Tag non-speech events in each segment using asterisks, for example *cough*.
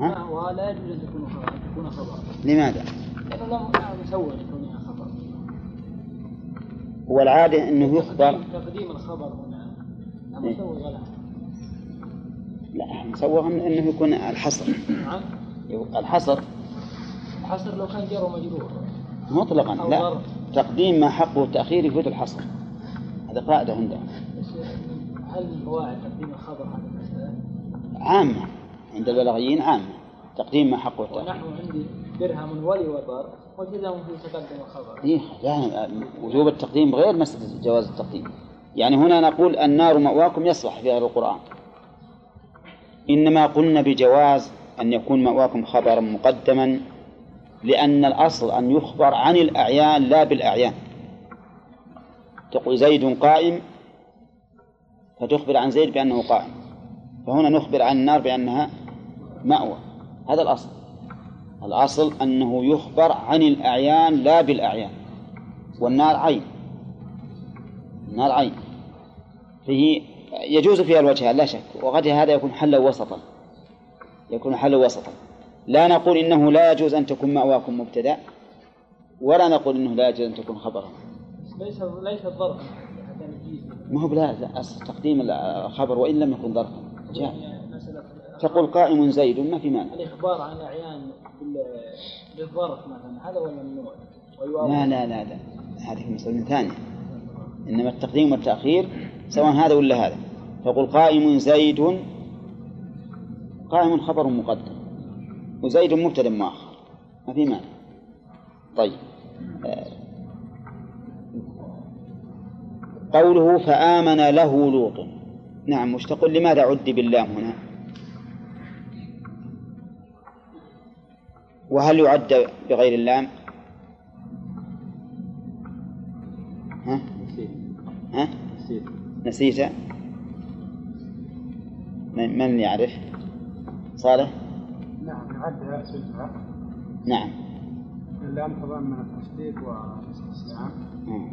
ها؟ ولا يجوز أن تكون خبر لماذا؟ لأنه لم أن يكون خبر. هو العادة أنه يخبر. تقديم الخبر هنا. لا إيه. مسوغ له لا مسوغ أنه يكون الحصر. نعم. الحصر. الحصر لو كان جار ومجرور مطلقا لا. ظرف. تقديم ما حقه التأخير يفيد الحصر. هذا قاعدة بس هل من فواعد تقديم الخبر المسألة؟ عامة. عند البلاغيين عامة تقديم ما حقه التأخير ونحن عندي درهم ولي وضر والتزام في تقدم الخبر. إيه يعني وجوب التقديم غير مسألة جواز التقديم. يعني هنا نقول النار مأواكم يصلح في هذا القرآن. إنما قلنا بجواز أن يكون مأواكم خبرا مقدما لأن الأصل أن يخبر عن الأعيان لا بالأعيان. تقول زيد قائم فتخبر عن زيد بأنه قائم. فهنا نخبر عن النار بأنها مأوى. هذا الأصل. الأصل أنه يخبر عن الأعيان لا بالأعيان. والنار عين. النار عين. فيه يجوز فيها الوجهان لا شك. وقد هذا يكون حلا وسطا. يكون حلا وسطا. لا نقول إنه لا يجوز أن تكون مأواكم مبتدأ ولا نقول إنه لا يجوز أن تكون خبرا. ليس ليس ظرفا ما هو بلا لا أصل تقديم الخبر وإن لم يكن ظرفا جاء. تقول قائم زيد ما في مانع. الإخبار عن الأعيان بال- بالظرف مثلا هذا ولا ممنوع؟ لا لا لا لا. هذه مسألة ثانية. إنما التقديم والتأخير سواء هذا ولا هذا. تقول قائم زيد قائم خبر مقدم. وزيد مبتدأ مؤخر. ما في مانع. طيب. قوله فآمن له لوط. نعم وش تقول لماذا عد باللام هنا؟ وهل يعد بغير اللام؟ ها؟ ها؟ نسيت. من من يعرف؟ صالح؟ نعم يعد سلفها نعم. اللام تضمن التصديق والاستسلام مم.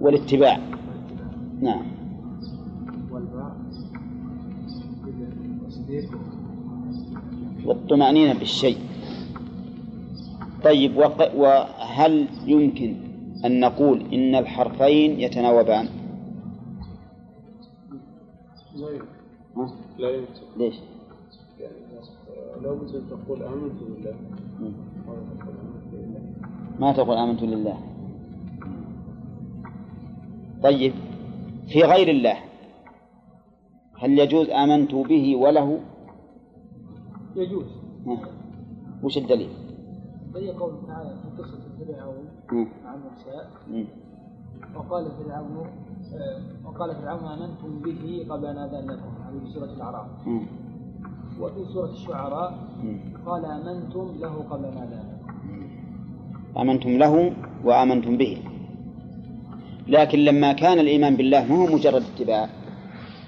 والاتباع. نعم. والباء. والطمأنينة بالشيء. طيب وق... وهل يمكن أن نقول إن الحرفين يتناوبان؟ لا يمكن؟ لا يمكن. ليش؟ يعني لو تقول آمنت بالله. ما تقول آمنت لله طيب في غير الله هل يجوز آمنت به وله؟ يجوز. وش الدليل؟ زي قول تعالى في قصة فرعون. مع موسى. وقال فرعون آه، وقال فرعون آمنتم به قبل أن آذن لكم هذه في سورة الأعراف. وفي سورة الشعراء. قال آمنتم له قبل أن آذن لكم آمنتم له وآمنتم به لكن لما كان الإيمان بالله ما هو مجرد اتباع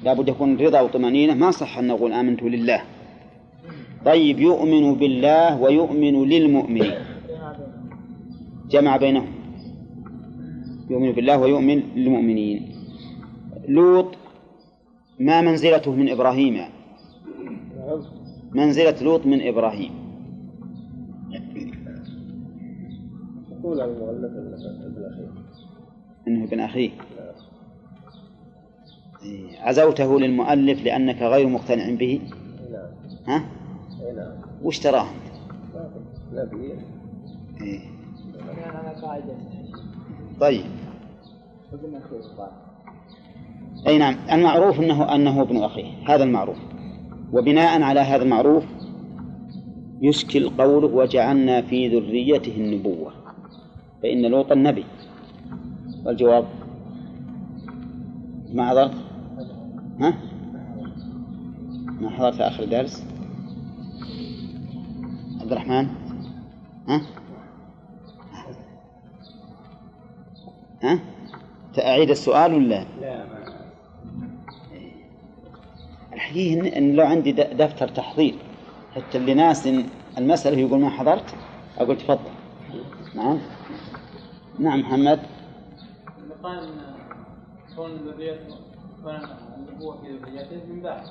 لابد يكون رضا وطمأنينة ما صح أن نقول آمنت لله طيب يؤمن بالله ويؤمن للمؤمنين. جمع بينهم. يؤمن بالله ويؤمن للمؤمنين. لوط ما منزلته من إبراهيم؟ منزلة لوط من إبراهيم. تقول على المؤلف ابن أخيه. إنه ابن أخيه. إيه، عزوته للمؤلف لأنك غير مقتنع به؟ نعم. ها؟ نبي إيه. طيب. أي نعم المعروف أنه أنه ابن أخيه هذا المعروف. وبناء على هذا المعروف يشكل قوله وجعلنا في ذريته النبوة. فإن لوطا نبي والجواب؟ ما حضرت؟ ها؟ ما حضرت آخر درس؟ عبد الرحمن؟ ها؟ ها؟ أعيد السؤال ولا؟ لا الحقيقة إن- إن لو عندي دفتر تحضير حتى اللي ناس المسألة يقول ما حضرت أقول تفضل. نعم. نعم محمد. كون النبوة في ذريته من بعد.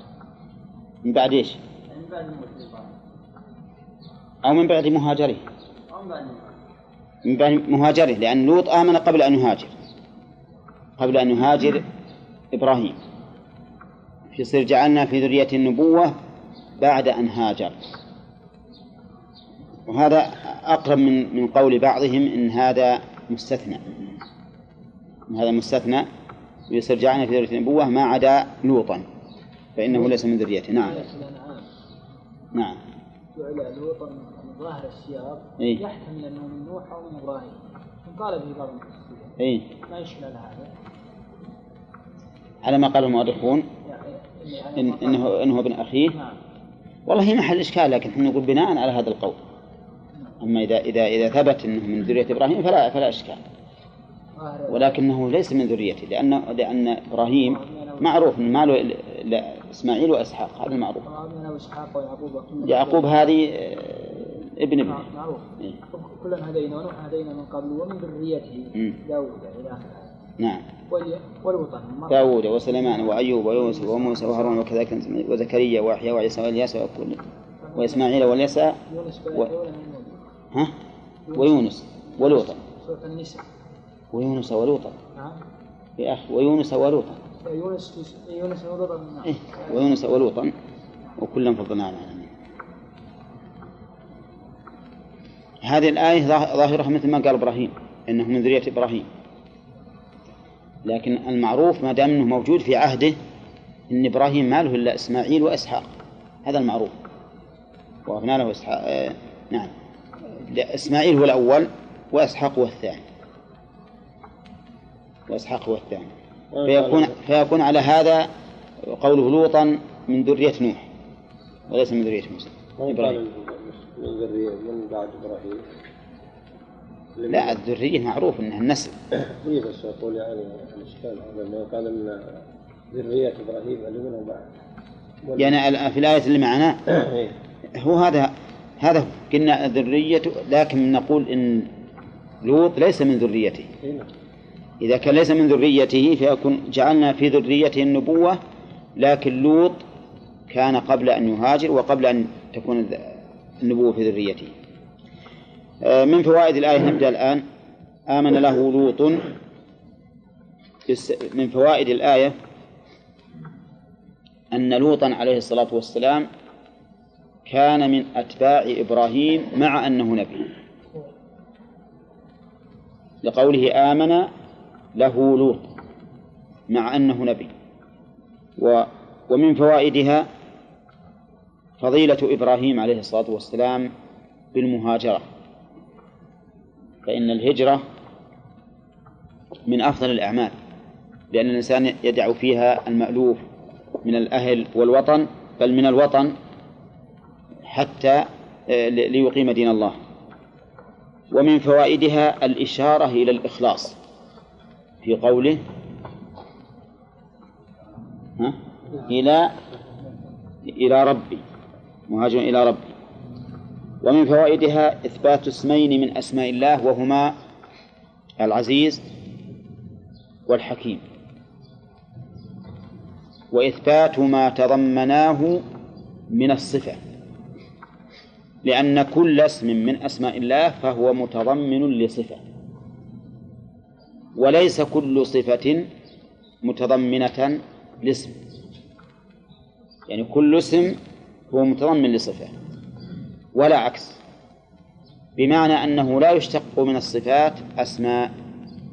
من بعد إيش؟ من بعد موت الشيطان أو من بعد مهاجره من بعد مهاجره لأن لوط آمن قبل أن يهاجر. قبل أن يهاجر إبراهيم. يصير جعلنا في ذرية النبوة بعد أن هاجر. وهذا أقرب من من قول بعضهم إن هذا مستثنى. إن هذا مستثنى. ويصير جعلنا في ذرية النبوة ما عدا لوطا. فإنه ليس من ذريته. نعم. نعم. جعل لوطا ظاهر السياق إيه. يحتمل أنه من نوح أو من إبراهيم. قال به بعض المفسرين أي ما على هذا؟ على ما قال المؤرخون. يعني إن إنه إنه ابن أخيه. نعم. والله هي محل إشكال لكن إحنا نقول بناء على هذا القول. أما إذا إذا إذا ثبت أنه من ذرية إبراهيم فلا فلا ظاهر. ولكنه ليس من ذريته لأن لأن إبراهيم معروف ما له إسماعيل وإسحاق هذا المعروف. واسحاق يعقوب هذه آه، ابن. ابنه نعم، معروف. إيه. كلا هدينا ونوح هدينا من قبل ومن ذريته. داوود إلى آخره. نعم. والوطن. داود وسليمان وأيوب ويوسف وموسى وهارون وكذلك وزكريا ويحيى وعيسى وإلياس وكل وإسماعيل واليسع و-. ها؟ ويونس. ولوطا ويونس ولوطا نعم. يا أخي ويونس ولوطا يونس يونس ولوطا. إيه ويونس ولوطا وكلا فضلنا على العالمين هذه الآية ظاه- ظاهرها مثل ما قال إبراهيم إنه من ذرية إبراهيم. لكن المعروف ما دام أنه موجود في عهده إن إبراهيم ما له إلا إسماعيل وإسحاق. هذا المعروف. وأبنى له إسحاق آه نعم. إسماعيل هو الأول وإسحاق هو الثاني. وإسحاق هو الثاني. فيكون فيكون على هذا قوله لوطا من ذرية نوح. وليس من ذرية موسى. إبراهيم. من ذرية من بعد إبراهيم لا الذرية معروف أنها النسل *coughs* إيه بس أقول يعني الإشكال هذا ما قال إن ذرية إبراهيم اللي منهم بعد يعني في الآية اللي معنا *coughs* إيه. هو هذا هذا هو. قلنا ذرية لكن نقول إن لوط ليس من ذريته إيه نعم. إذا كان ليس من ذريته فيكون جعلنا في ذريته النبوة لكن لوط كان قبل أن يهاجر وقبل أن تكون النبوة في ذريته. آه، من فوائد الآية نبدأ الآن. آمن له لوط. من فوائد الآية أن لوطا عليه الصلاة والسلام كان من أتباع إبراهيم مع أنه نبي. لقوله آمن له لوط مع أنه نبي. و ومن فوائدها فضيلة إبراهيم عليه الصلاة والسلام بالمهاجرة. فإن الهجرة من أفضل الأعمال لأن الإنسان يدع فيها المألوف من الأهل والوطن بل من الوطن حتى آه، ليقيم دين الله. ومن فوائدها الإشارة إلى الإخلاص. في قوله ها؟ إلى إلى ربي. مهاجر إلى ربي. ومن فوائدها إثبات اسمين من أسماء الله وهما العزيز والحكيم. وإثبات ما تضمناه من الصفة. لأن كل اسم من أسماء الله فهو متضمن لصفة. وليس كل صفة متضمنة لاسم. يعني كل اسم هو متضمن لصفة. ولا عكس. بمعنى أنه لا يشتق من الصفات أسماء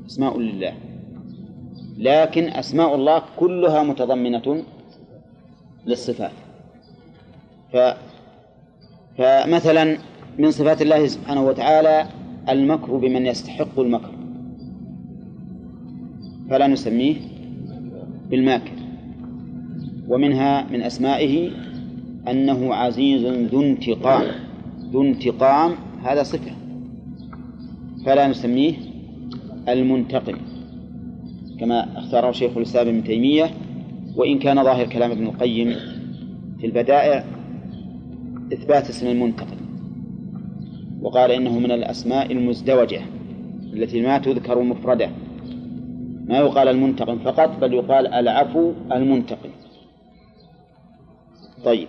أسماء لله. لكن أسماء الله كلها متضمنة للصفات. ف فمثلا من صفات الله سبحانه وتعالى المكر بمن يستحق المكر. فلا نسميه بالماكر. ومنها من أسمائه أنه عزيز ذو انتقام. ذو انتقام هذا صفة. فلا نسميه المنتقم. كما اختاره شيخ الإسلام ابن تيمية وإن كان ظاهر كلام ابن القيم في البدائع إثبات اسم المنتقم. وقال إنه من الأسماء المزدوجة التي ما تذكر مفردة ما يقال المنتقم فقط بل يقال العفو المنتقم. طيب.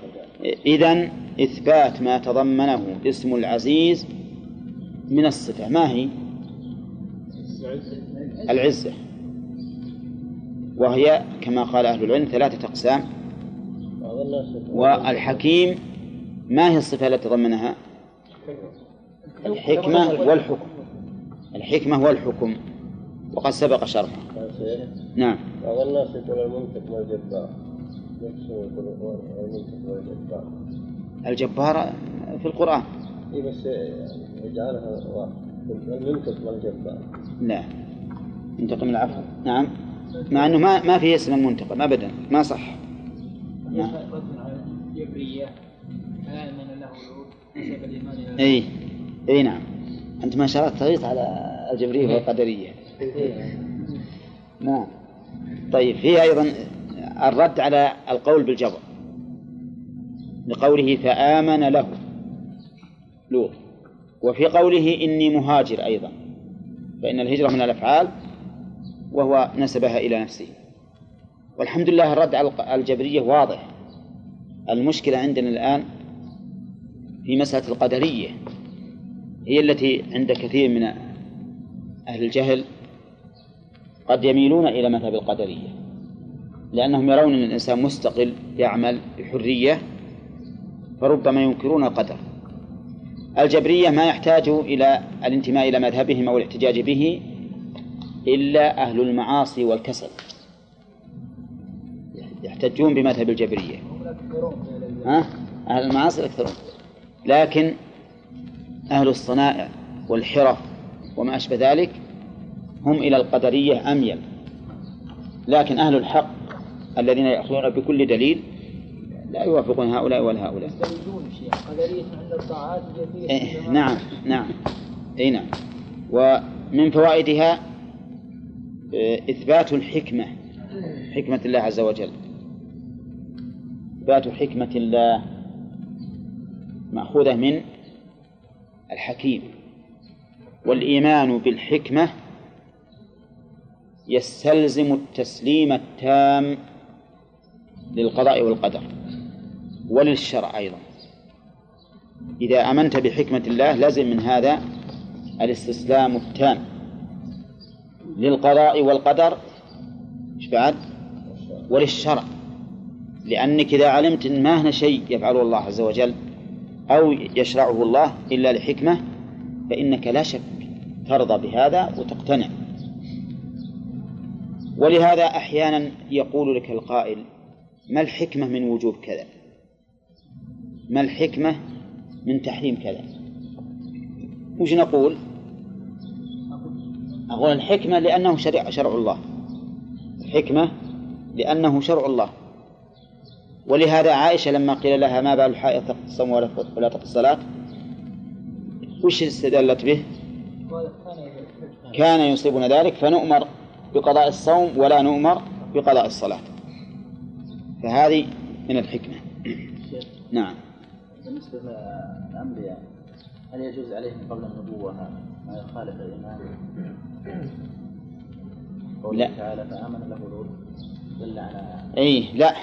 إذا إثبات ما تضمنه اسم العزيز من الصفة. ما هي؟ العزة. وهي كما قال أهل العلم ثلاثة أقسام. والحكيم ما هي الصفة التي تضمنها؟ الحكمة والحكم. الحكمة والحكم. وقد سبق شرحه. نعم. المنطق الجبار في القرآن. اي بس يجعلها واحد المنطق والجبار لا منتقم العفو. نعم. مع إنه ما ما في اسم المنتقم ابدا. ما صح. نعم. الجبرية آمن له إلى اي اي نعم. أنت ما شاء الله تغيط على الجبرية والقدرية. نعم. طيب في أيضا الرد على القول بالجبر. لقوله فآمن له. لوط. وفي قوله إني مهاجر أيضا. فإن الهجرة من الأفعال وهو نسبها إلى نفسه. والحمد لله الرد على الجبرية واضح. المشكلة عندنا الآن في مسألة القدرية. هي التي عند كثير من أهل الجهل قد يميلون إلى مذهب القدرية. لأنهم يرون أن الإنسان مستقل يعمل بحرية فربما ينكرون القدر الجبرية ما يحتاج إلى الانتماء إلى مذهبهم أو الاحتجاج به إلا أهل المعاصي والكسل. يحتجون بمذهب الجبرية. ها؟ أهل المعاصي الأكثرون لكن أهل الصنائع والحرف وما أشبه ذلك هم إلى القدرية أميل. لكن أهل الحق الذين يأخذون بكل دليل لا يوافقون هؤلاء ولا هؤلاء. قدرية عند الطاعات إيه نعم نعم. أي نعم. ومن فوائدها آه، إثبات الحكمة حكمة الله عز وجل. إثبات حكمة الله مأخوذة من الحكيم. والإيمان بالحكمة يستلزم التسليم التام للقضاء والقدر وللشرع أيضا. إذا آمنت بحكمة الله لازم من هذا الاستسلام التام للقضاء والقدر. إيش بعد؟ وللشرع. لأنك إذا علمت أن ما هنا شيء يفعله الله عز وجل أو يشرعه الله إلا لحكمة فإنك لا شك ترضى بهذا وتقتنع. ولهذا أحيانا يقول لك القائل ما الحكمة من وجوب كذا؟ ما الحكمة من تحريم كذا؟ وش نقول؟ أقول الحكمة لأنه شرع, شرع الله. الحكمة لأنه شرع الله. ولهذا عائشة لما قيل لها ما بال الحائط تقضي الصوم ولا تقضي الصلاة وش استدلت به؟ كان يصيبنا ذلك فنؤمر بقضاء الصوم ولا نؤمر بقضاء الصلاة. فهذه من الحكمة. نعم. بالنسبة للأنبياء هل يجوز عليهم قبل النبوة ما يخالف الإيمان؟ قوله تعالى فآمن له لوط دل على أي لا.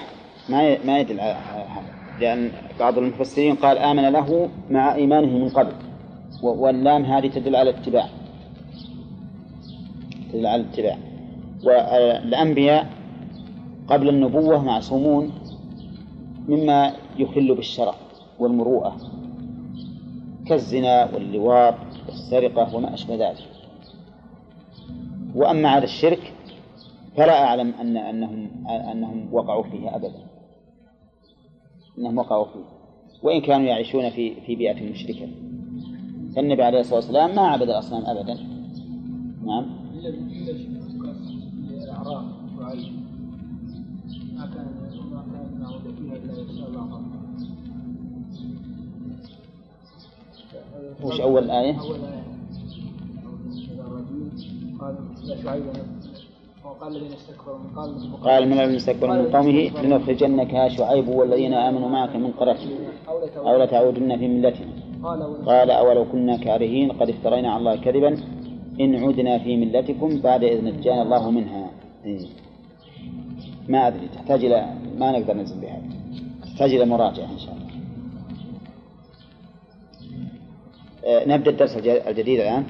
ما ما يدل على هذا لأن بعض المفسرين قال آمن له مع إيمانه من قبل. واللام هذه تدل على الاتباع تدل على الاتباع والأنبياء قبل النبوة معصومون مما يخل بالشرع والمروءة كالزنا واللواط والسرقة وما أشبه ذلك. وأما على الشرك فلا أعلم أن أنهم أنهم وقعوا فيه أبدا. أنهم وقعوا فيه. وإن كانوا يعيشون في في بيئة مشركة. فالنبي عليه الصلاة والسلام ما عبد الأصنام أبدا. نعم. وش أول آية؟ أول آية قال وقال من قال قال من الذين استكبروا من قومه لنخرجنك يا شعيب والذين آمنوا معك من قريتنا أو لتعودن في ملتنا. قال أولو كنا كارهين قد افترينا على الله كذبا. إن عدنا في ملتكم بعد إذ نجانا الله منها. إيه. ما أدري تحتاج إلى ما نقدر ننزل بها تحتاج إلى مراجعة إن شاء الله. نبدأ الدرس الج- الجديد الآن.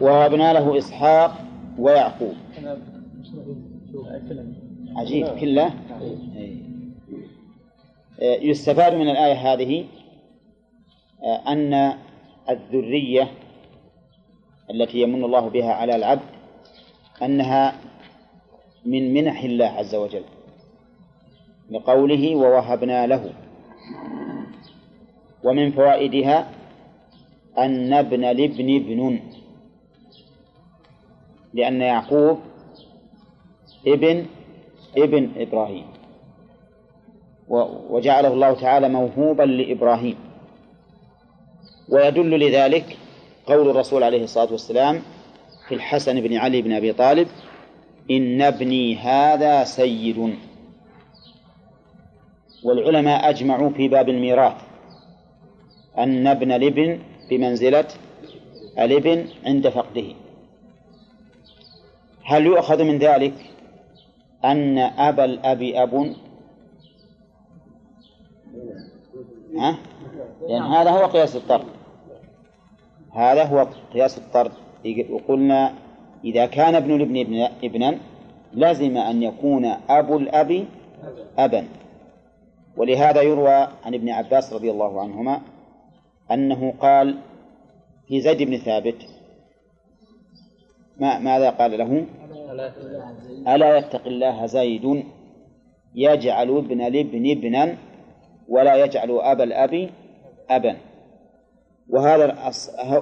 وهبنا. له إسحاق ويعقوب. عجيب كله إيه. آه، يستفاد من الآية هذه آه، أن الذرية التي يمن الله بها على العبد أنها من منح الله عز وجل لقوله ووهبنا له ومن فوائدها أن ابن لابن ابن. لأن يعقوب ابن ابن إبراهيم. وجعله الله تعالى موهوبا لإبراهيم. ويدل لذلك قول الرسول عليه الصلاة والسلام في الحسن بن علي بن أبي طالب إن ابني هذا سيد. والعلماء أجمعوا في باب الميراث. أن ابن الابن بمنزلة الابن عند فقده. هل يؤخذ من ذلك أن أبا الأب أب؟ ها؟ لأن هذا هو قياس الطرد. هذا هو قياس الطرد. وقلنا إذا كان ابن الابن ابن ابنا لازم أن يكون أبو الأب أبا. ولهذا يروى عن ابن عباس رضي الله عنهما أنه قال في زيد بن ثابت ما ماذا قال له؟ ألا يتق الله زيد يجعل ابن الابن ابنا ولا يجعل أبا الأب أبا. وهذا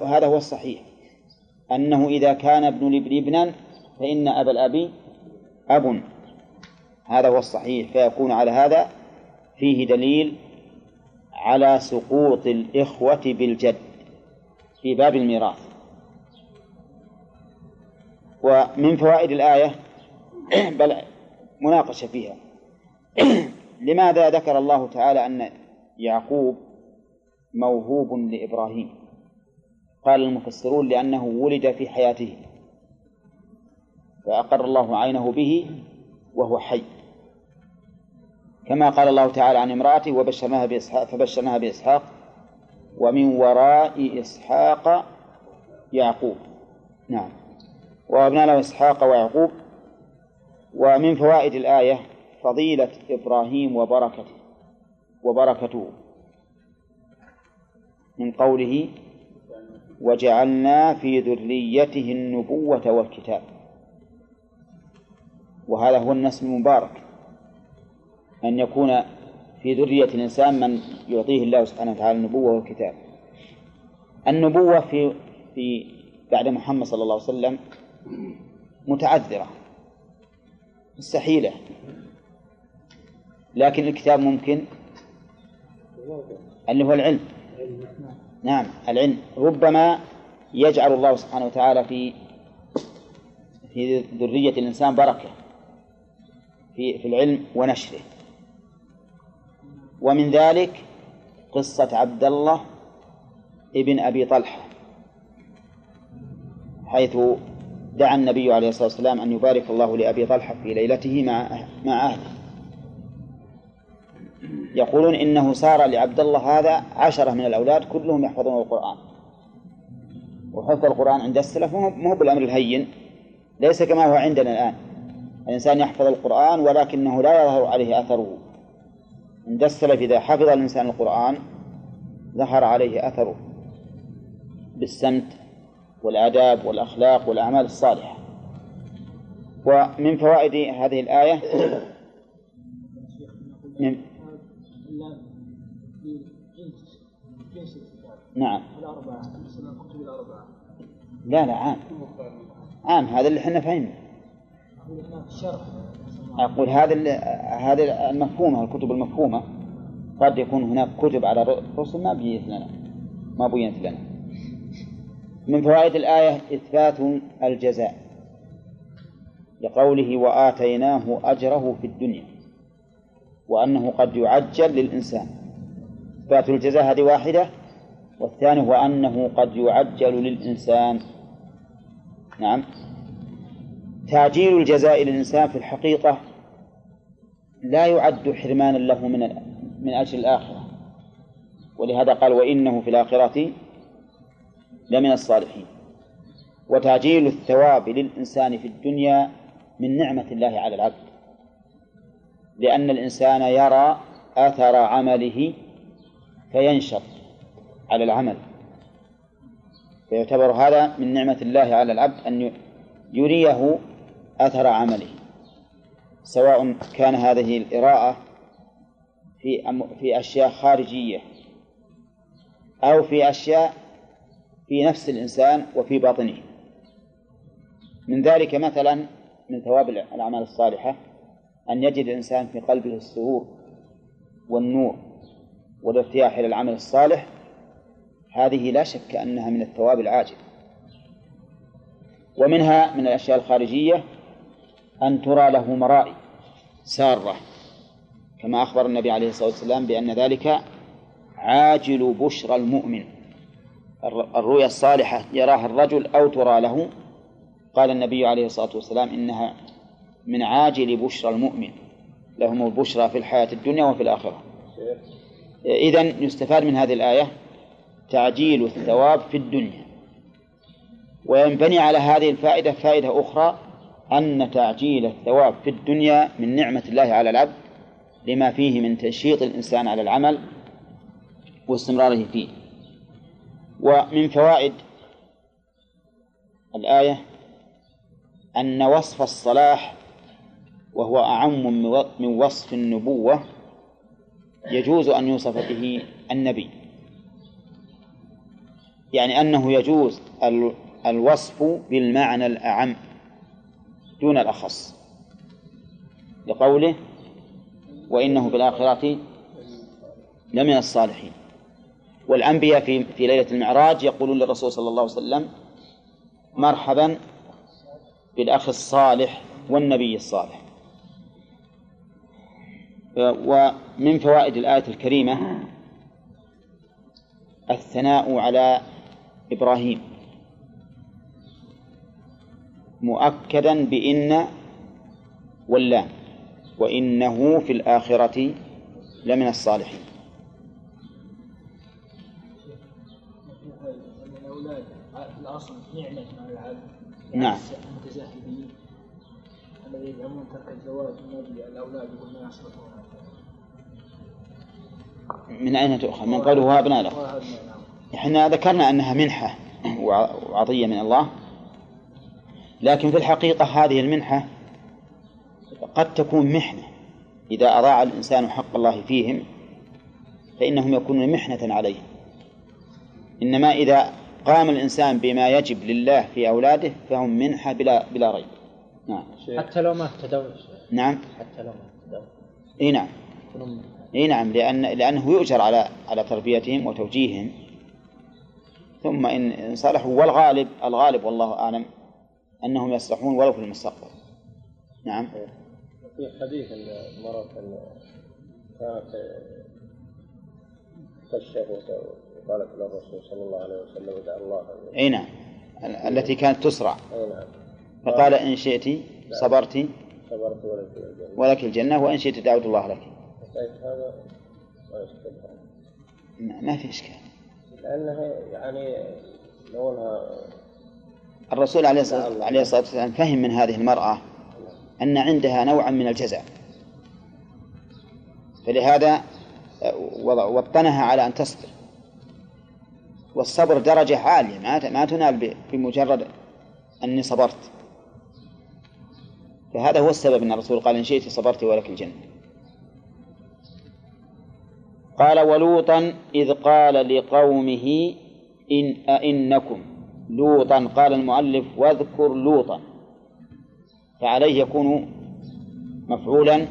هذا هو الصحيح. أنه إذا كان ابن الابن ابنا فإن أبا الأب أب. هذا هو الصحيح فيكون على هذا فيه دليل على سقوط الإخوة بالجد في باب الميراث. ومن فوائد الآية *clears throat* بل مناقشة فيها. *clears throat* لماذا ذكر الله تعالى أن يعقوب موهوب لإبراهيم؟ قال المفسرون لأنه ولد في حياته. فأقر الله عينه به وهو حي. كما قال الله تعالى عن امرأته وبشرناها بإسحاق فبشرناها بإسحاق ومن وراء إسحاق يعقوب. نعم. وابنى له إسحاق ويعقوب. ومن فوائد الآية فضيلة إبراهيم وبركته وبركته. من قوله وجعلنا في ذريته النبوة والكتاب. وهذا هو النسب المبارك. أن يكون في ذرية الإنسان من يعطيه الله سبحانه وتعالى النبوة والكتاب. النبوة في في بعد محمد صلى الله عليه وسلم متعذرة مستحيلة لكن الكتاب ممكن؟ اللي هو العلم. نعم العلم. ربما يجعل الله سبحانه وتعالى في في ذرية الإنسان بركة في في العلم ونشره. ومن ذلك قصة عبد الله ابن أبي طلحة حيث دعا النبي عليه الصلاة والسلام أن يبارك الله لأبي طلحة في ليلته مع مع أهله. يقولون إنه صار لعبد الله هذا عشرة من الأولاد كلهم يحفظون القرآن. وحفظ القرآن عند السلف مو بالأمر الهين ليس كما هو عندنا الآن. الإنسان يحفظ القرآن ولكنه لا يظهر عليه أثره. عند السلف إذا حفظ الإنسان القرآن ظهر عليه أثره بالسمت والآداب والأخلاق والأعمال الصالحة. ومن فوائد هذه الآية من نعم. لا لا عام. عام هذا اللي إحنا فهمنا أقول هذا هذه المفهومة الكتب المفهومة قد يكون هناك كتب على الرسل ما بينت لنا ما بينت لنا. من فوائد الآية إثبات الجزاء لقوله وآتيناه أجره في الدنيا وأنه قد يعجل للإنسان. إثبات الجزاء هذه واحدة والثاني هو أنه قد يعجل للإنسان. نعم. تعجيل الجزاء للإنسان في الحقيقة لا يعد حرمانا له من من أجل الآخرة. ولهذا قال وإنه في الآخرة لمن الصالحين. وتعجيل الثواب للإنسان في الدنيا من نعمة الله على العبد. لأن الإنسان يرى أثر عمله فينشط على العمل. فيعتبر هذا من نعمة الله على العبد أن يريه أثر عمله سواء كان هذه الإراءة في في أشياء خارجية أو في أشياء في نفس الإنسان وفي باطنه. من ذلك مثلا من ثواب الأعمال الصالحة أن يجد الإنسان في قلبه السرور والنور والارتياح إلى العمل الصالح هذه لا شك أنها من الثواب العاجل. ومنها من الأشياء الخارجية أن ترى له مرائي سارة كما أخبر النبي عليه الصلاة والسلام بأن ذلك عاجل بشرى المؤمن. الرؤيا الصالحة يراها الرجل أو ترى له. قال النبي عليه الصلاة والسلام إنها من عاجل بشرى المؤمن. لهم البشرى في الحياة الدنيا وفي الآخرة. إذن يستفاد من هذه الآية تعجيل الثواب في الدنيا. وينبني على هذه الفائدة فائدة أخرى أن تعجيل الثواب في الدنيا من نعمة الله على العبد لما فيه من تنشيط الإنسان على العمل واستمراره فيه. ومن فوائد الآية أن وصف الصلاح وهو أعم من وصف النبوة يجوز أن يوصف به النبي. يعني أنه يجوز الوصف بالمعنى الأعم. دون الأخص لقوله وإنه بالآخرة لمن الصالحين. والأنبياء في في ليلة المعراج يقولون للرسول صلى الله عليه وسلم مرحبا بالأخ الصالح والنبي الصالح. ومن فوائد الآية الكريمة الثناء على إبراهيم. مؤكدا بإن واللام وإنه في الآخرة لمن الصالحين. الأصل نعمة على العبد نعم. يزعمون ترك الزواج من الأولاد يصرفون من أين تؤخذ؟ من قوله له نعم. إحنا ذكرنا أنها منحة وعطية من الله. لكن في الحقيقة هذه المنحة قد تكون محنة. إذا أضاع الإنسان حق الله فيهم فإنهم يكونون محنة عليه. إنما إذا قام الإنسان بما يجب لله في أولاده فهم منحة بلا بلا ريب. نعم. حتى لو ما اهتدوا نعم. حتى لو ما اهتدوا. إي نعم. يكونون إي نعم لأن لأنه يؤجر على على تربيتهم وتوجيههم. ثم إن إن صلحوا والغالب الغالب والله أعلم أنهم يصلحون ولو في المستقبل. نعم. في حديث كان- كانت كشفت وقالت للرسول صلى الله عليه وسلم ادع الله. أن- أي نعم. ال- التي كانت تسرع. أي نعم. فقال إن شئت صبرت صبرت ولك الجنة. ولك الجنة وإن شئت دعوت الله لك. طيب هذا ما في إشكال. لأنها يعني لو انها الرسول عليه الصلاة عليه الصلاة والسلام فهم من هذه المرأة أن عندها نوعا من الجزع. فلهذا آه، وطنها على أن تصبر. والصبر درجة عالية ما ما تنال بمجرد أني صبرت. فهذا هو السبب أن الرسول قال إن شئت صبرت ولك الجنة. قال ولوطا إذ قال لقومه إن أئنكم لوطا قال المؤلف واذكر لوطا. فعليه يكون مفعولا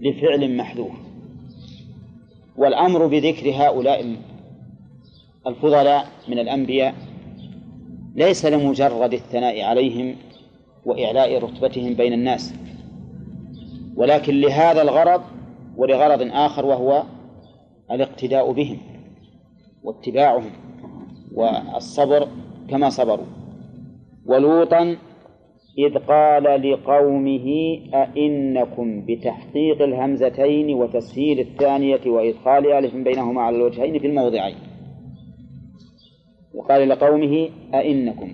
لفعل محذوف. والأمر بذكر هؤلاء الفضلاء من الأنبياء ليس لمجرد الثناء عليهم وإعلاء رتبتهم بين الناس ولكن لهذا الغرض ولغرض آخر وهو الاقتداء بهم واتباعهم والصبر كما صبروا. ولوطا إذ قال لقومه أئنكم بتحقيق الهمزتين وتسهيل الثانية وإدخال ألف بينهما على الوجهين في الموضعين. وقال لقومه أئنكم.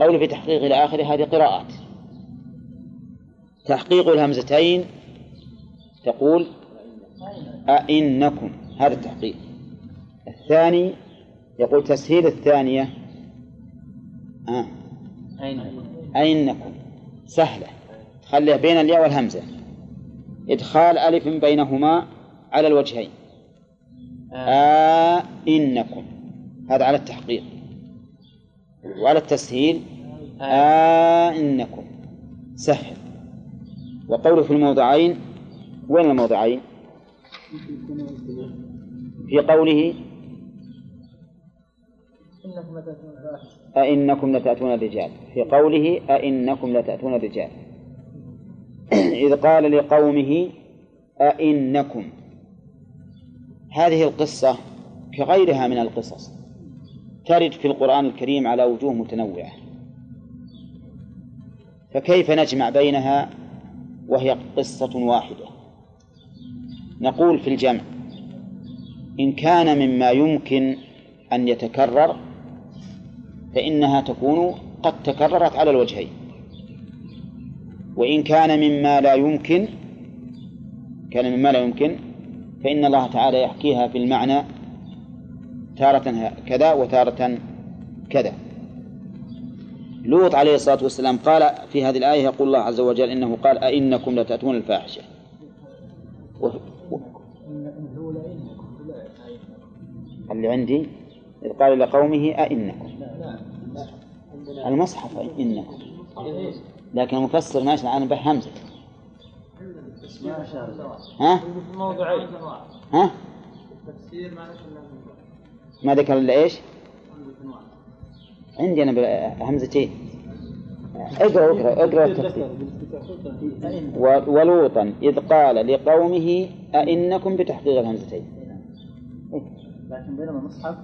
قول في تحقيق إلى آخره هذه قراءات. تحقيق الهمزتين تقول أئنكم. هذا التحقيق. الثاني يقول تسهيل الثانية آه. أئنكم سهلة. خليه بين الياء والهمزة. إدخال ألف بينهما على الوجهين. آئنكم هذا على التحقيق. وعلى التسهيل. آئنكم سهل. وقوله في الموضعين وين الموضعين؟ في قوله أئنكم لتأتون الرجال. في قوله أئنكم لتأتون الرجال. *clears throat* إذ قال لقومه أئنكم. هذه القصة كغيرها من القصص ترد في القرآن الكريم على وجوه متنوعة. فكيف نجمع بينها؟ وهي قصة واحدة. نقول في الجمع إن كان مما يمكن أن يتكرر فإنها تكون قد تكررت على الوجهين. وإن كان مما لا يمكن كان مما لا يمكن فإن الله تعالى يحكيها في المعنى تارة كذا وتارة كذا. لوط عليه الصلاة والسلام قال في هذه الآية يقول الله عز وجل إنه قال أئنكم لتأتون الفاحشة. و... و... اللي عندي؟ إذ قال لقومه أئنكم المصحف إنكم لكن المفسر ماشي الآن به همزة ها؟ ها؟ ما ذكر إلا إيش؟ عندي أنا همزتين اقرأ اقرأ اقرأ ولوطا إذ قال لقومه أئنكم بتحقيق الهمزتين لكن بينما المصحف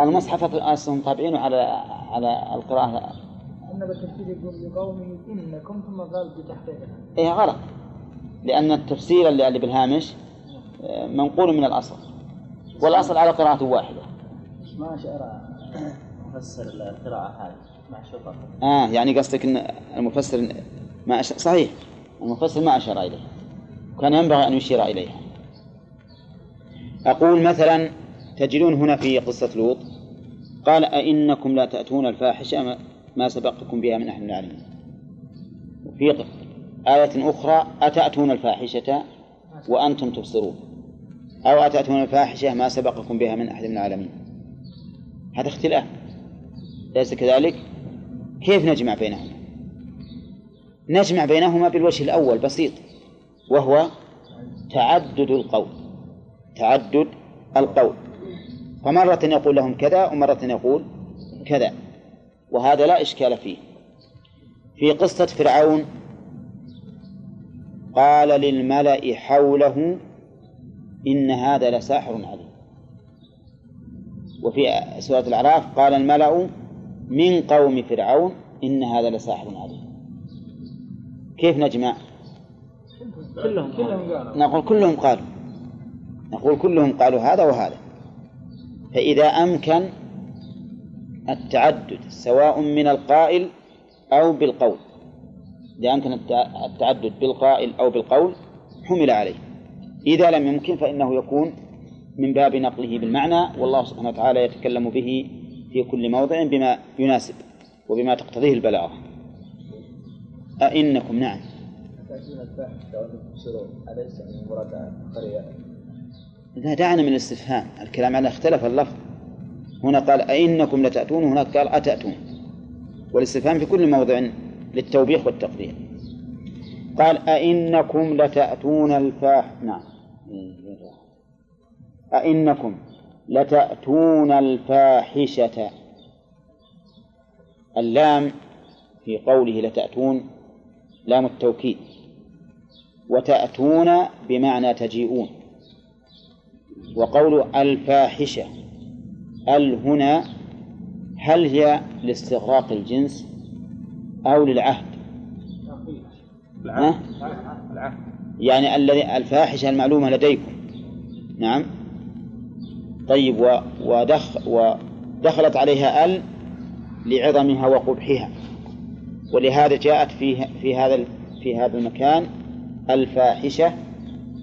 المصحف أصلا طابعينه على على القراءة. أن بالتفسير يقول لقومه إنكم ثم قال بتحقيق إيه غلط. لأن التفسير اللي اللي بالهامش آه، منقول من الأصل. والأصل على قراءة واحدة. ما أشعر مفسر القراءة هذه مع شطر آه يعني قصدك أن المفسر ما أشار صحيح. المفسر ما أشار إليه. كان ينبغي أن يشير إليها أقول مثلا تجدون هنا في قصة لوط؟ قال أئنكم لا تأتون الفاحشة ما سبقكم بها من أحد العالمين. وفي آية أخرى أتأتون الفاحشة وأنتم تبصرون. أو أتأتون الفاحشة ما سبقكم بها من أحد من العالمين. هذا اختلاف. ليس كذلك؟ كيف نجمع بينهما؟ نجمع بينهما بالوجه الأول بسيط وهو تعدد القول. تعدد القول. فمرة يقول لهم كذا ومرة يقول كذا. وهذا لا إشكال فيه. في قصة فرعون قال للملأ حوله إن هذا لساحر عليم. وفي سورة الأعراف قال الملأ من قوم فرعون إن هذا لساحر عليم. كيف نجمع؟ كلهم كلهم قالوا. نقول كلهم قالوا. نقول كلهم قالوا هذا وهذا. فإذا أمكن التعدد سواء من القائل أو بالقول. إذا أمكن التعدد بالقائل أو بالقول حمل عليه. إذا لم يمكن فإنه يكون من باب نقله بالمعنى والله سبحانه وتعالى يتكلم به في كل موضع بما يناسب وبما تقتضيه البلاغة. أئنكم نعم. لا دعنا من الاستفهام الكلام على اختلف اللفظ. هنا قال أئنكم لتأتون هناك قال أتأتون. والاستفهام في كل موضع للتوبيخ والتقدير. قال أئنكم لتأتون الفاح نعم. أئنكم لتأتون الفاحشة. اللام في قوله لتأتون لام التوكيد. وتأتون بمعنى تجيئون. وقول الفاحشة ال هنا هل هي لاستغراق الجنس أو للعهد؟ ها؟ يعني الذي الفاحشة المعلومة لديكم. نعم. طيب و ودخ و دخلت عليها ال لعظمها وقبحها. ولهذا جاءت في في هذا في هذا المكان الفاحشة.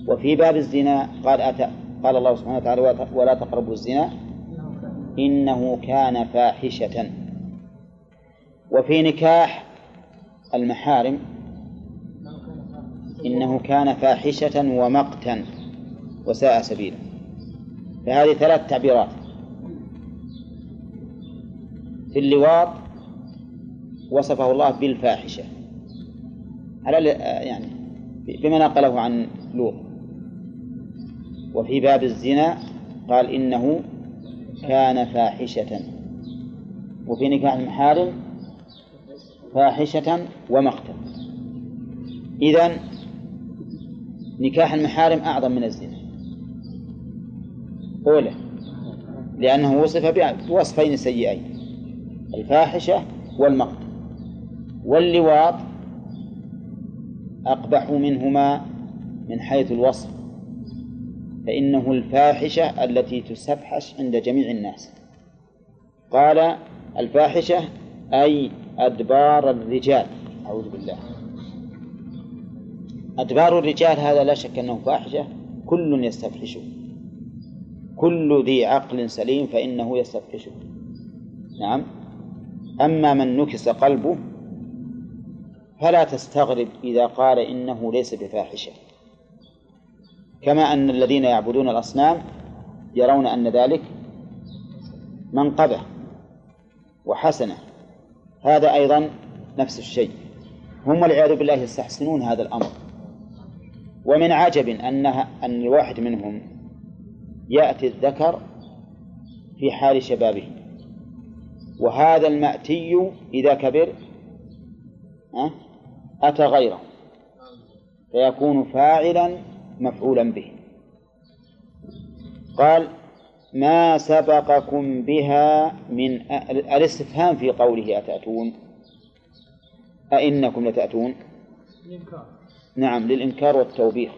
وفي باب الزنا قال أتى قال الله سبحانه وتعالى ولا تقربوا الزنا. إنه كان فاحشة. وفي نكاح المحارم. إنه كان فاحشة ومقتا. وساء سبيلا. فهذه ثلاث تعبيرات. في اللواط وصفه الله بالفاحشة. على يعني بما نقله عن لوط. وفي باب الزنا قال إنه كان فاحشة. وفي نكاح المحارم فاحشة ومقتا إذن نكاح المحارم أعظم من الزنا. أولى لأنه وصف بوصفين سيئين الفاحشة والمقت واللواط أقبح منهما من حيث الوصف. فإنه الفاحشة التي تستفحش عند جميع الناس. قال الفاحشة أي أدبار الرجال. أعوذ بالله. أدبار الرجال هذا لا شك أنه فاحشة. كل يستفحشه كل ذي عقل سليم فإنه يستفحشه نعم. أما من نكس قلبه فلا تستغرب إذا قال إنه ليس بفاحشة. كما أن الذين يعبدون الأصنام يرون أن ذلك منقبة وحسنة. هذا أيضا نفس الشيء. هم والعياذ بالله يستحسنون هذا الأمر. ومن عجب أنها أن الواحد منهم يأتي الذكر في حال شبابه. وهذا المأتي إذا كبر أتى غيره. فيكون فاعلا مفعولا به. قال ما سبقكم بها من الاستفهام في قوله أتأتون؟ أئنكم لتأتون؟ نعم للإنكار والتوبيخ.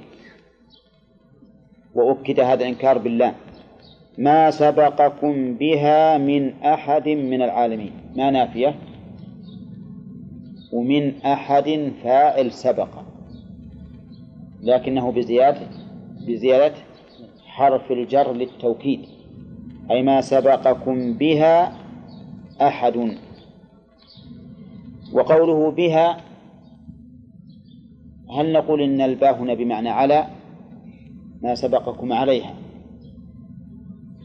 وأكد هذا الإنكار بالله. ما سبقكم بها من أحد من العالمين. ما نافية؟ ومن أحد فاعل سبق. لكنه بزيادة بزيادة حرف الجر للتوكيد أي ما سبقكم بها أحد. وقوله بها هل نقول إن الباء هنا بمعنى على؟ ما سبقكم عليها.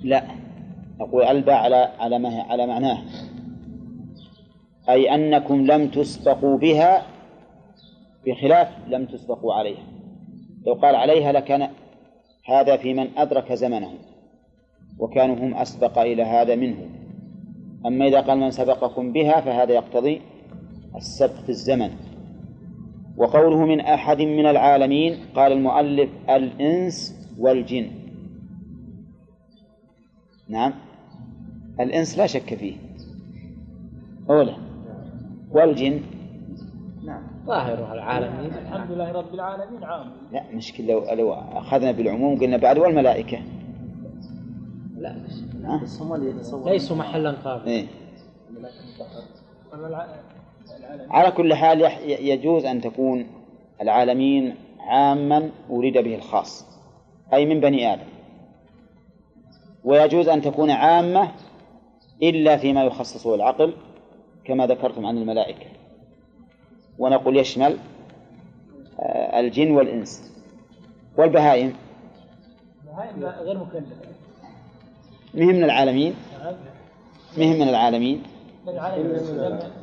لا نقول الباء على على ما على معناه. أي أنكم لم تسبقوا بها بخلاف لم تسبقوا عليها. لو قال عليها لكان هذا في من أدرك زمنه وكانوا هم أسبق إلى هذا منه. أما إذا قال من سبقكم بها فهذا يقتضي السبق في الزمن. وقوله من أحد من العالمين قال المؤلف الإنس والجن. نعم. الإنس لا شك فيه. أولى والجن نعم ظاهر العالمين. الحمد لله رب العالمين عام. لا مشكلة لو لو أخذنا بالعموم قلنا بعد والملائكة؟ لا ها؟ بس. هم اللي يتصورون ليسوا محلا قابل إيه. على كل حال يجوز أن تكون العالمين عاما أريد به الخاص أي من بني آدم. ويجوز أن تكون عامة إلا فيما يخصصه العقل كما ذكرتم عن الملائكة. ونقول يشمل آه، الجن والإنس. والبهائم. هاي غير مكلف. مهم من العالمين؟ مهم من العالمين. من العالم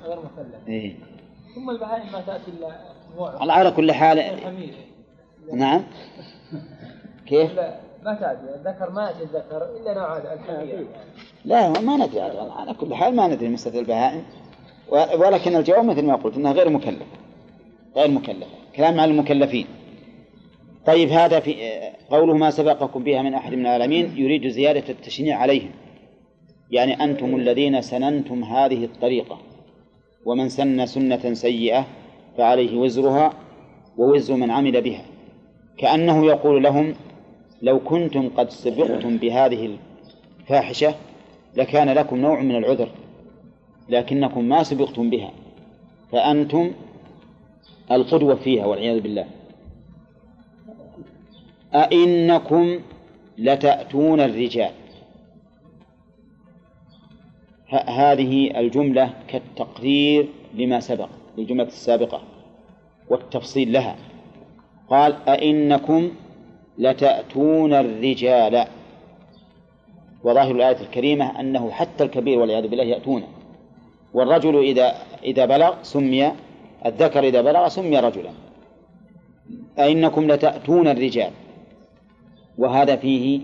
غير مكلف. إيه. ثم البهائم ما تأتي إلا على كل حال نعم. كيف؟ لا ما تأتي. الذكر ما يأتي الذكر إلا نوع الحمير لا ما ندري على كل حال ما ندري مسألة البهائم. ولكن الجواب مثل ما قلت أنها غير مكلفة. غير مكلفة. كلام عن المكلفين. طيب هذا في قوله ما سبقكم بها من أحد من العالمين يريد زيادة التشنيع عليهم. يعني أنتم الذين سننتم هذه الطريقة. ومن سن سنة سيئة فعليه وزرها ووزر من عمل بها. كأنه يقول لهم لو كنتم قد سبقتم بهذه الفاحشة لكان لكم نوع من العذر. لكنكم ما سبقتم بها فأنتم القدوة فيها والعياذ بالله. أئنكم لتأتون الرجال. هذه الجملة كالتقرير لما سبق للجملة السابقة والتفصيل لها. قال أئنكم لتأتون الرجال. وظاهر الآية الكريمة أنه حتى الكبير والعياذ بالله يأتون. والرجل إذا إذا بلغ سمي الذكر إذا بلغ سمي رجلا. أئنكم لتأتون الرجال. وهذا فيه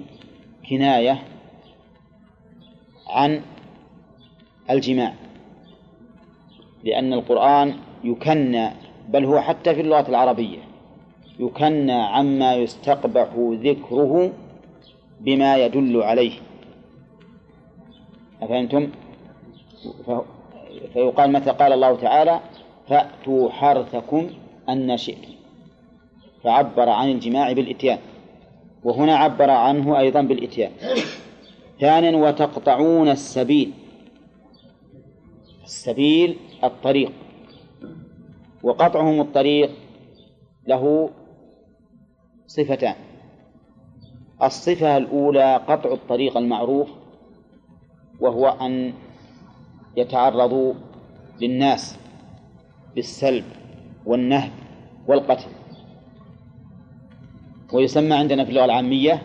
كناية عن الجماع. لأن القرآن يكنى بل هو حتى في اللغة العربية يكنى عما يستقبح ذكره بما يدل عليه. أفهمتم؟ فيقال متى قال الله تعالى فأتوا حرثكم أن شئتم. فعبر عن الجماع بالإتيان. وهنا عبر عنه أيضا بالإتيان. ثانيا وتقطعون السبيل. السبيل الطريق. وقطعهم الطريق له صفتان. الصفة الأولى قطع الطريق المعروف وهو أن يتعرضوا للناس بالسلب والنهب والقتل. ويسمى عندنا في اللغة العامية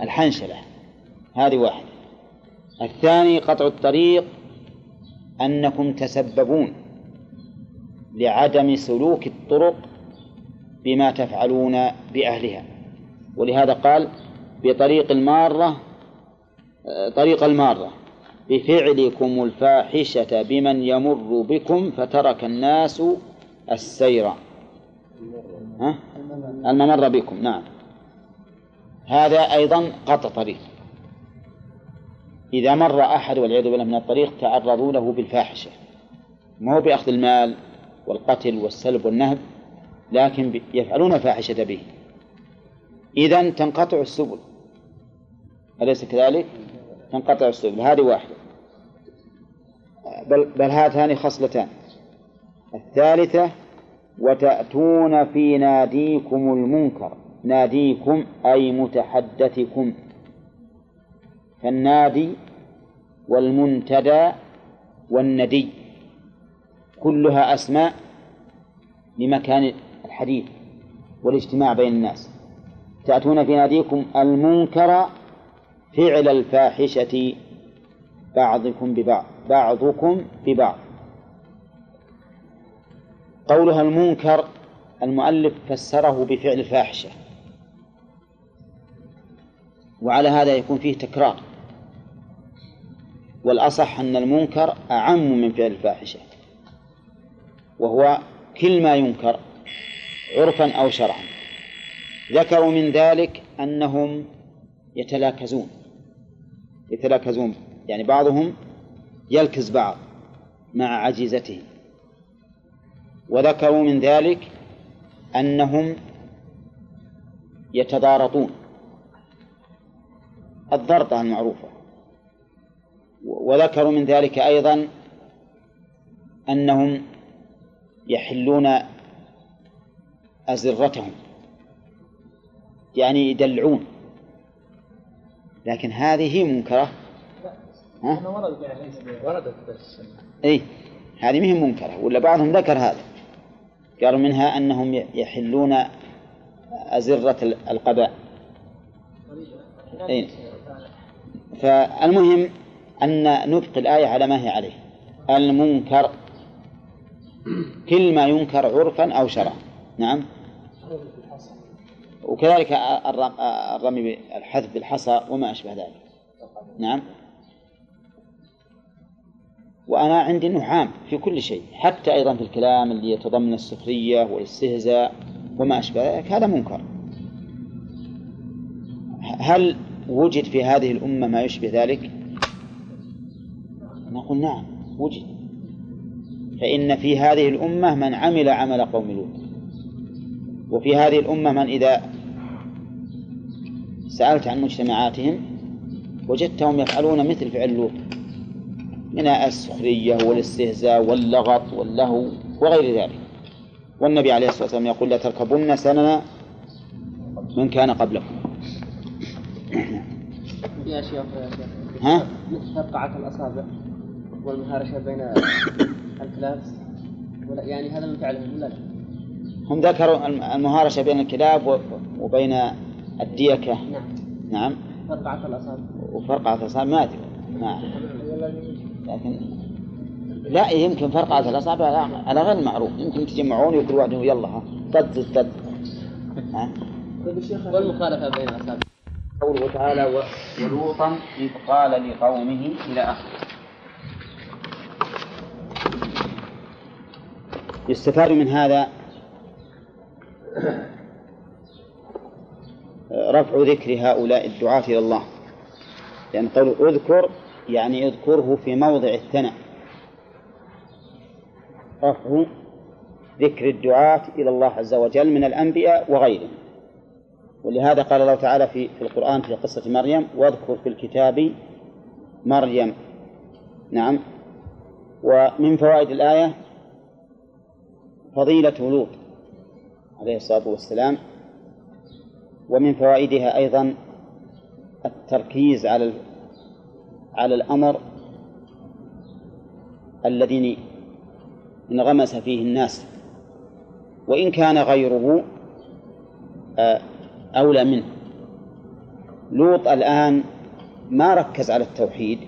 الحنشلة. هذه واحدة. الثاني قطع الطريق أنكم تسببون لعدم سلوك الطرق بما تفعلون بأهلها. ولهذا قال بطريق المارة طريق المارة. بفعلكم الفاحشة بمن يمر بكم فترك الناس السير؟ الممر بكم نعم. هذا أيضا قطع طريق. إذا مر أحد والعياذ بالله من الطريق تعرضوا له بالفاحشة. ما هو بأخذ المال والقتل والسلب والنهب لكن يفعلون الفاحشة به. إذا تنقطع السبل. أليس كذلك؟ تنقطع السبل. هذه واحدة. بل, بل هاتان خصلتان. الثالثة وتأتون في ناديكم المنكر. ناديكم أي متحدثكم. فالنادي والمنتدى والندي. كلها أسماء لمكان الحديث والاجتماع بين الناس. تأتون في ناديكم المنكر فعل الفاحشة. بعضكم ببعض بعضكم ببعض. قولها المنكر المؤلف فسره بفعل الفاحشة وعلى هذا يكون فيه تكرار. والأصح أن المنكر أعم من فعل الفاحشة وهو كل ما ينكر عرفا أو شرعا. ذكروا من ذلك أنهم يتلاكزون. يتلاكزون. يعني بعضهم يلكز بعض مع عجيزته. وذكروا من ذلك أنهم يتضارطون. الضرطة المعروفة وذكروا من ذلك أيضا أنهم يحلون أزرتهم. يعني يدلعون. لكن هذه منكرة ها؟ وردت بس. اي هذه مهم منكرة ولا بعضهم ذكر هذا. قالوا منها أنهم يحلون أزرة القباء. أي فالمهم أن نبقي الآية على ما هي عليه. المنكر كل ما ينكر عرفا أو شرعا. نعم. وكذلك الرمي بالحذف بالحصى وما أشبه ذلك. نعم. وأنا عندي أنه عام في كل شيء حتى أيضا في الكلام اللي يتضمن السخرية والاستهزاء وما أشبه ذلك هذا منكر. هل وجد في هذه الأمة ما يشبه ذلك؟ نقول نعم وجد. فإن في هذه الأمة من عمل عمل قوم لوط. وفي هذه الأمة من إذا سألت عن مجتمعاتهم وجدتهم يفعلون مثل فعل لوط. من السخرية والاستهزاء واللغط واللهو وغير ذلك. والنبي عليه الصلاة والسلام يقول لا تركبن سنن من كان قبلكم. يا شيخ يا شيخ ها؟ مثل الأصابع والمهارشة بين الكلاب يعني هذا من فعلهم ولا لا؟ هم ذكروا المهارشة بين الكلاب وبين الديكة. نعم. نعم. فرقعة الأصابع. وفرقعة الأصابع ما أدري. نعم. لكن لا يمكن فرقعة الأصابع على- على غير المعروف. يمكن تجمعون وكل واحد يقول يلا ها طد طد ها؟ والمخالفة بين الأصابع قوله تعالى ولوطا إذ قال لقومه إلى آخره يستفاد من هذا رفع ذكر هؤلاء الدعاة إلى الله. لأن قوله أذكر يعني اذكره في موضع الثناء. رفع ذكر الدعاة إلى الله عز وجل من الأنبياء وغيرهم. ولهذا قال الله تعالى في في القرآن في قصة مريم واذكر في الكتاب مريم. نعم. ومن فوائد الآية فضيلة لوط عليه الصلاة والسلام ومن فوائدها أيضا التركيز على على الأمر الذي انغمس فيه الناس وإن كان غيره آه، أولى منه. لوط الآن ما ركز على التوحيد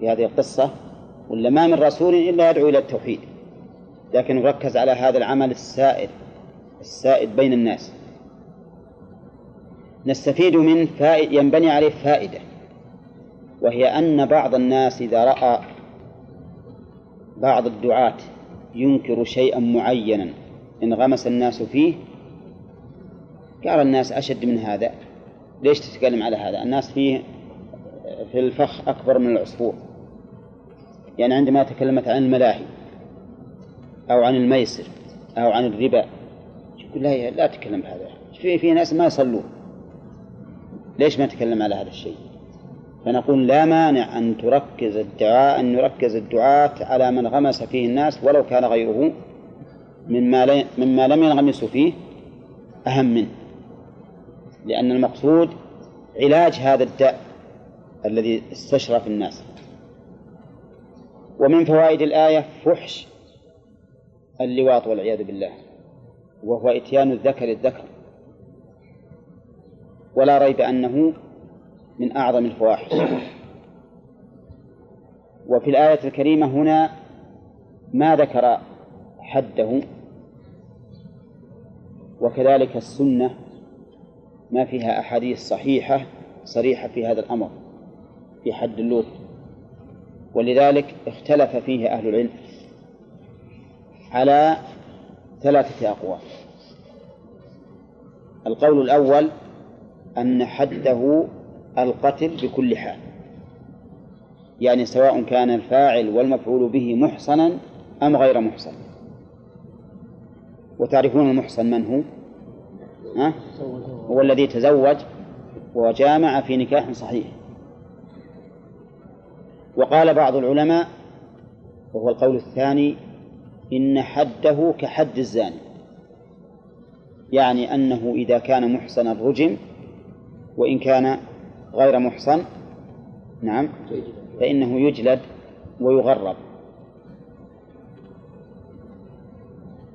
في هذه القصة ولا ما من رسول إلا يدعو إلى التوحيد لكن ركز على هذا العمل السائد السائد بين الناس. نستفيد منه فائد ينبني عليه فائدة. وهي أن بعض الناس إذا رأى بعض الدعاة ينكر شيئا معينا انغمس الناس فيه قال الناس أشد من هذا. ليش تتكلم على هذا؟ الناس فيه في الفخ أكبر من العصفور. يعني عندما تكلمت عن الملاهي أو عن الميسر أو عن الربا يقول لا لا تتكلم بهذا. في في ناس ما يصلون. ليش ما تكلم على هذا الشيء؟ فنقول لا مانع أن تركز الدعاء أن يركز الدعاة على من غمس فيه الناس ولو كان غيره مما مما لم ينغمسوا فيه أهم منه. لأن المقصود علاج هذا الداء الذي استشرف الناس. ومن فوائد الآية فحش اللواط والعياذ بالله وهو إتيان الذكر الذكر. ولا ريب أنه من أعظم الفواحش. وفي الآية الكريمة هنا ما ذكر حده وكذلك السنة ما فيها أحاديث صحيحة صريحة في هذا الأمر في حد اللوط. ولذلك اختلف فيه أهل العلم على ثلاثة أقوال. القول الأول أن حده القتل بكل حال يعني سواء كان الفاعل والمفعول به محصنا أم غير محصن وتعرفون المحصن من هو؟ ها؟ هو الذي تزوج وجامع في نكاح صحيح وقال بعض العلماء وهو القول الثاني إن حده كحد الزاني يعني أنه إذا كان محصنا رجم وإن كان غير محصن. نعم. فإنه يجلد ويغرب.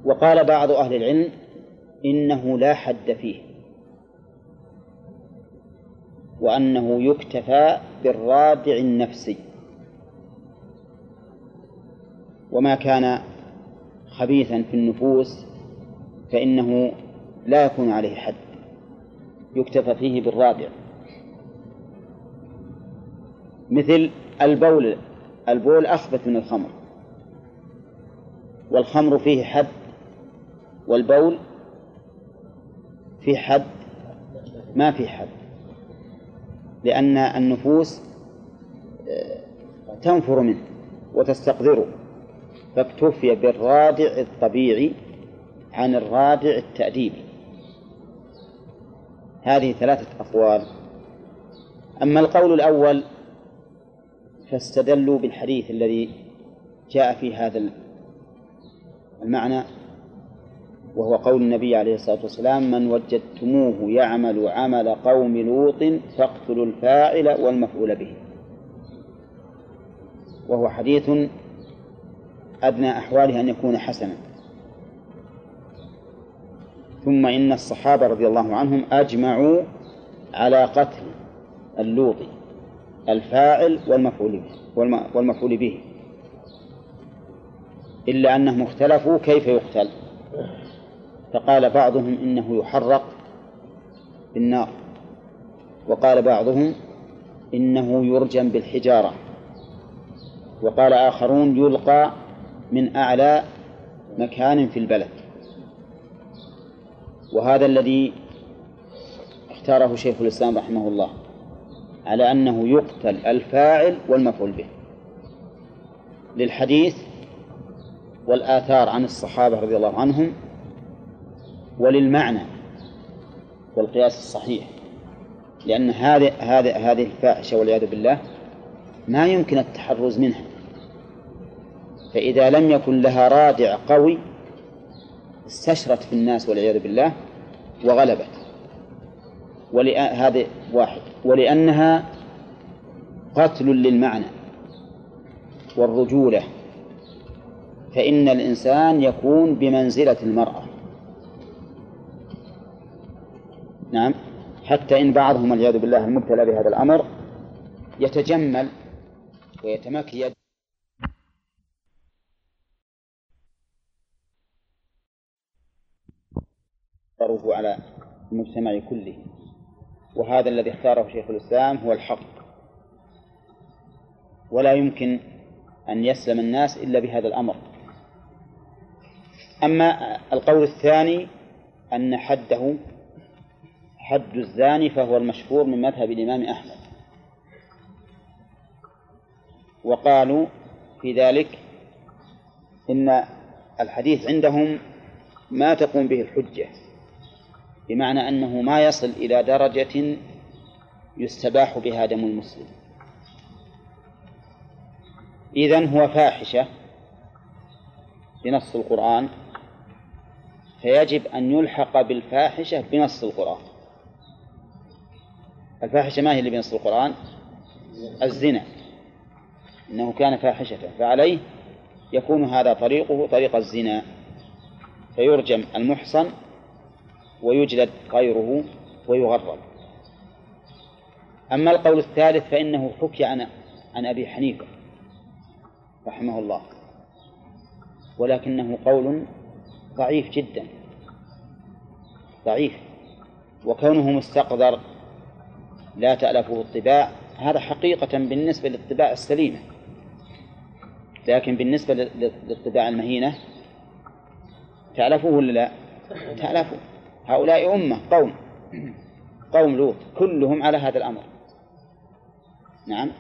وقال بعض أهل العلم إنه لا حد فيه. وأنه يكتفى بالرادع النفسي. وما كان خبيثا في النفوس فإنه لا يكون عليه حد. يكتفى فيه بالرادع مثل البول البول أخبث من الخمر والخمر فيه حد والبول في حد ما في حد لأن النفوس آه، تنفر منه وتستقذره فاكتفي بالرادع الطبيعي عن الرادع التأديبي هذه ثلاثة أقوال. أما القول الأول فاستدلوا بالحديث الذي جاء في هذا المعنى وهو قول النبي عليه الصلاة والسلام من وجدتموه يعمل عمل قوم لوط فاقتلوا الفاعل والمفعول به. وهو حديث أدنى أحواله أن يكون حسنا. ثم إن الصحابة رضي الله عنهم أجمعوا على قتل اللوطي. الفاعل والمفعول به والمفعول به. إلا أنهم اختلفوا كيف يقتل فقال بعضهم إنه يحرق بالنار وقال بعضهم إنه يرجم بالحجارة وقال آخرون يلقى من أعلى مكان في البلد. وهذا الذي اختاره شيخ الإسلام رحمه الله. على أنه يقتل الفاعل والمفعول به. للحديث والآثار عن الصحابة رضي الله عنهم وللمعنى والقياس الصحيح لأن هذه هذه هذه الفاحشة والعياذ بالله ما يمكن التحرز منها. فإذا لم يكن لها رادع قوي استشرت في الناس والعياذ بالله وغلبت. هذا واحد. ولأنها قتل للمعنى والرجولة. فإن الإنسان يكون بمنزلة المرأة. نعم. حتى إن بعضهم والعياذ بالله المبتلى بهذا الأمر يتجمل ويتمكيد على المجتمع كله. وهذا الذي اختاره شيخ الإسلام هو الحق. ولا يمكن أن يسلم الناس إلا بهذا الأمر. أما القول الثاني أن حده حد الزاني فهو المشهور من مذهب الإمام أحمد. وقالوا في ذلك إن الحديث عندهم ما تقوم به الحجة. بمعنى أنه ما يصل إلى درجة يستباح بها دم المسلم. إذن هو فاحشة بنص القرآن فيجب أن يلحق بالفاحشة بنص القرآن. الفاحشة ما هي اللي بنص القرآن؟ الزنا. إنه كان فاحشة فعليه يكون هذا طريقه طريق الزنا. فيرجم المحصن ويجلد غيره ويغرب أما القول الثالث فإنه حكي عن عن أبي حنيفة رحمه الله ولكنه قول ضعيف جدا ضعيف وكونه مستقدر لا تألفه الطباع هذا حقيقة بالنسبة للطباع السليمة لكن بالنسبة للطباع المهينة تألفه ولا لا؟ تألفه هؤلاء أمة قوم. قوم لوط كلهم على هذا الأمر. نعم.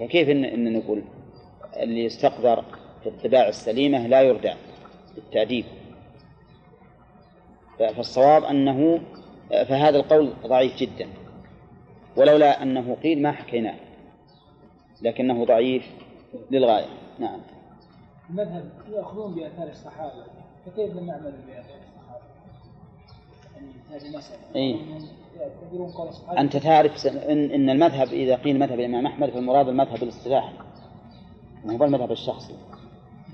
فكيف إن, إن نقول اللي يستقدر في الطباع السليمة لا يردع بالتأديب؟ فالصواب أنه فهذا القول ضعيف جدا. ولولا أنه قيل ما حكيناه. لكنه ضعيف للغاية. نعم. المذهب يأخذون بآثار الصحابة فكيف يعملوا بآثار؟ إيه؟ أنت تعرف إن, إن المذهب إذا قيل مذهب الإمام أحمد فالمراد المذهب الاصطلاحي ما هو المذهب الشخصي.